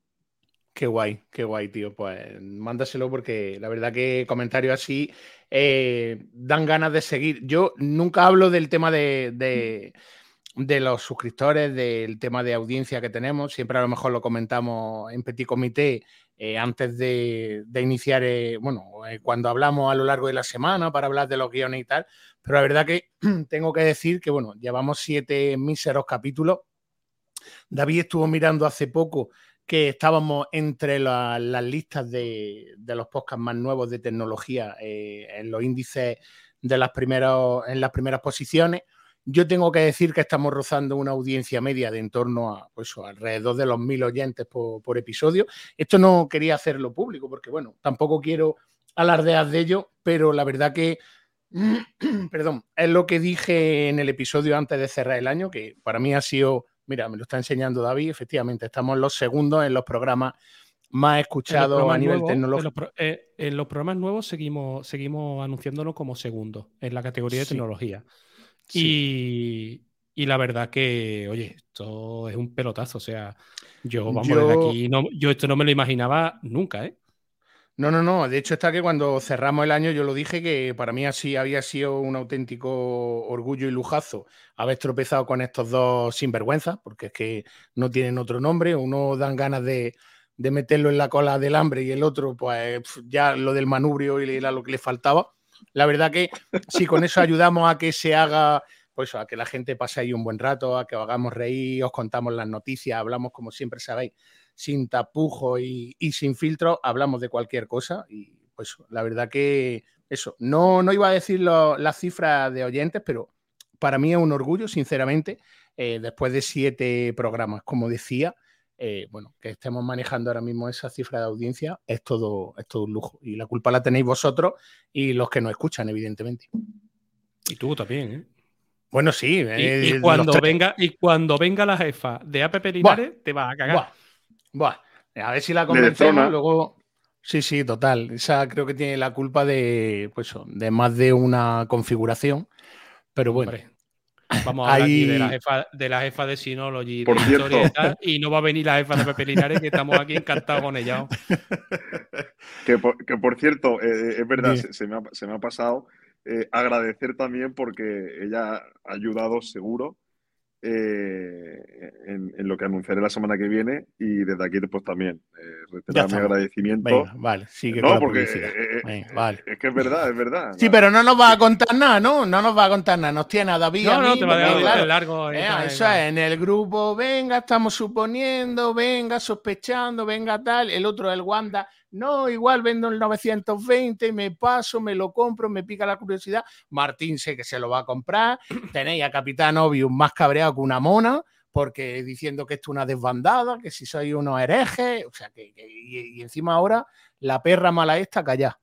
Qué guay, qué guay, tío. Pues mándaselo porque la verdad que comentarios así eh, dan ganas de seguir. Yo nunca hablo del tema de, los suscriptores, del tema de audiencia que tenemos. Siempre a lo mejor lo comentamos en Petit Comité eh, antes de, iniciar, eh, bueno, cuando hablamos a lo largo de la semana para hablar de los guiones y tal. Pero la verdad que [clears throat] tengo que decir que, bueno, llevamos siete míseros capítulos. David estuvo mirando hace poco que estábamos entre las listas de, los podcasts más nuevos de tecnología eh, en los índices de las primeras, en las primeras posiciones. Yo tengo que decir que estamos rozando una audiencia media de en torno a pues, alrededor de los mil oyentes por, episodio. Esto no quería hacerlo público porque, bueno, tampoco quiero alardear de ello, pero la verdad que, [clears throat] perdón, es lo que dije en el episodio antes de cerrar el año, que para mí ha sido Mira, me lo está enseñando David, efectivamente, estamos los segundos en los programas más escuchados a nivel tecnológico. Eh, en los, programas nuevos seguimos, seguimos anunciándonos como segundo en la categoría de tecnología. Y, la verdad que, oye, esto es un pelotazo. O sea, yo, vamos, desde aquí, no, yo esto no me lo imaginaba nunca, ¿eh? No, no, no. De hecho, está que cuando cerramos el año yo lo dije que para mí así había sido un auténtico orgullo y lujazo haber tropezado con estos dos sinvergüenzas, porque es que no tienen otro nombre. Uno dan ganas de, meterlo en la cola del hambre y el otro, pues ya lo del manubrio y era lo que le faltaba. La verdad que si con eso ayudamos a que se haga, pues a que la gente pase ahí un buen rato, a que hagamos reír, os contamos las noticias, hablamos como siempre sabéis sin tapujo y, sin filtro, hablamos de cualquier cosa y pues la verdad que eso, no, no iba a decir las cifras de oyentes, pero para mí es un orgullo, sinceramente, eh, después de siete programas, como decía, eh, bueno, que estemos manejando ahora mismo esa cifra de audiencia es todo, es todo un lujo. Y la culpa la tenéis vosotros y los que nos escuchan, evidentemente. Y tú también, ¿eh? Bueno, sí. Y, cuando, venga, y cuando venga la jefa de APP Linares, te vas a cagar. Buah, A ver si la convencemos, luego. Sí, sí, total. Esa creo que tiene la culpa de, pues, de más de una configuración. Pero bueno. Vamos a hablar aquí de la jefa de, la jefa de Synology por cierto. y, no va a venir la jefa de Pepe Linares, que estamos aquí encantados con ella. [laughs] Que por, cierto, eh, es verdad, se, me ha, se, me ha, pasado eh, agradecer también porque ella ha ayudado seguro eh, en, lo que anunciaré la semana que viene y desde aquí después también eh, mi agradecimiento. vale, sigue no, porque eh, vale. es que es verdad, es verdad. Sí, pero no nos va a contar nada, ¿no? No nos va a contar nada. Nos tiene a David. No, no, te va a dar largo. eso es, en el grupo, venga, estamos suponiendo, venga, sospechando, venga tal. El otro, el Wanda, no, igual vendo el 920, me paso, me lo compro, me pica la curiosidad. Martín sé que se lo va a comprar. [clears throat] Tenéis a Capitán Obvious más cabreado que una mona, porque diciendo que esto es una desbandada, que si soy unos herejes, o sea, que, y, encima ahora la perra mala esta calla.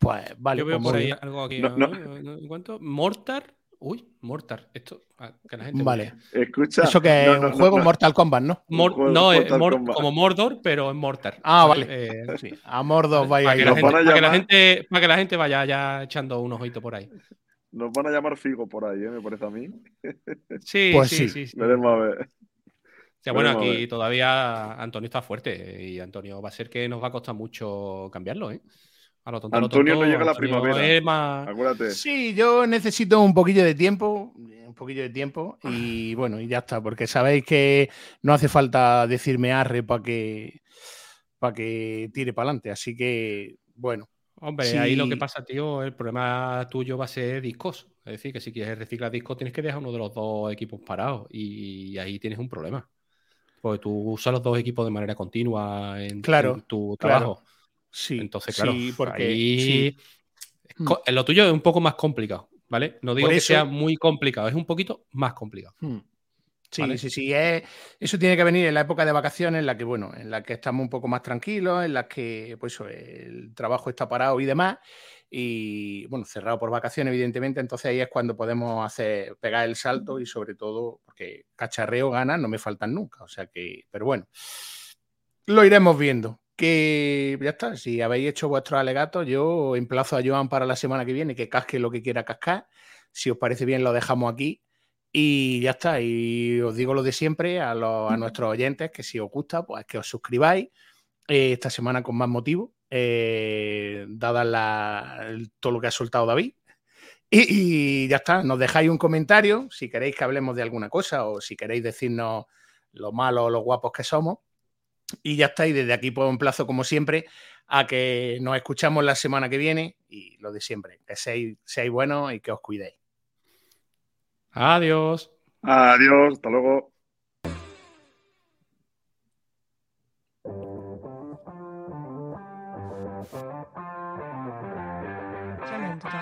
Pues vale. Yo veo pues por ahí algo aquí. ¿En cuánto? Mortar Uy, Mortar. Esto, que la gente. Vale. Escucha. Eso que es un juego Mortal Kombat, ¿no? no, es como Mordor, pero en Mortar. Ah, vale. Eh, sí. A Mordor vaya para, que la gente, para, que la gente, para que la gente vaya ya echando un ojito por ahí. Nos van a llamar Figo por ahí, ¿eh? me parece a mí. Sí, pues sí, sí, Veremos a ver. O sea, bueno, aquí todavía Antonio está fuerte y Antonio va a ser que nos va a costar mucho cambiarlo, ¿eh? Antonio no llega a la primavera. Acuérdate. Sí, yo necesito un poquillo de tiempo, un poquillo de tiempo y bueno, y ya está, porque sabéis que no hace falta decirme arre para que para que tire para adelante, así que bueno. Hombre, ahí lo que pasa, tío, el problema tuyo va a ser discos. Es decir, que si quieres reciclar discos tienes que dejar uno de los dos equipos parados y ahí tienes un problema. Porque tú usas los dos equipos de manera continua en, tu trabajo. Sí, entonces, claro, sí, porque mm. lo tuyo es un poco más complicado, ¿vale? No digo que sea muy complicado, es un poquito más complicado. Mm. Sí, sí, sí. eso tiene que venir en la época de vacaciones, en la que, bueno, en la que estamos un poco más tranquilos, en la que pues, el trabajo está parado y demás. Y bueno, cerrado por vacaciones, evidentemente. Entonces ahí es cuando podemos hacer, pegar el salto y sobre todo, porque cacharreo ganas no me faltan nunca. O sea que, pero bueno, lo iremos viendo que ya está, si habéis hecho vuestros alegatos, yo emplazo a Joan para la semana que viene que casque lo que quiera cascar. Si os parece bien, lo dejamos aquí. Y ya está. Y os digo lo de siempre a, nuestros oyentes, que si os gusta, pues que os suscribáis. Eh, esta semana con más motivo, eh, dada todo lo que ha soltado David. [laughs] Y, y, ya está, nos dejáis un comentario si queréis que hablemos de alguna cosa o si queréis decirnos lo malo o lo guapos que somos. Y ya está, y desde aquí pues un plazo, como siempre, a que nos escuchamos la semana que viene y lo de siempre, que seáis, seáis buenos y que os cuidéis. Adiós. Adiós, hasta luego.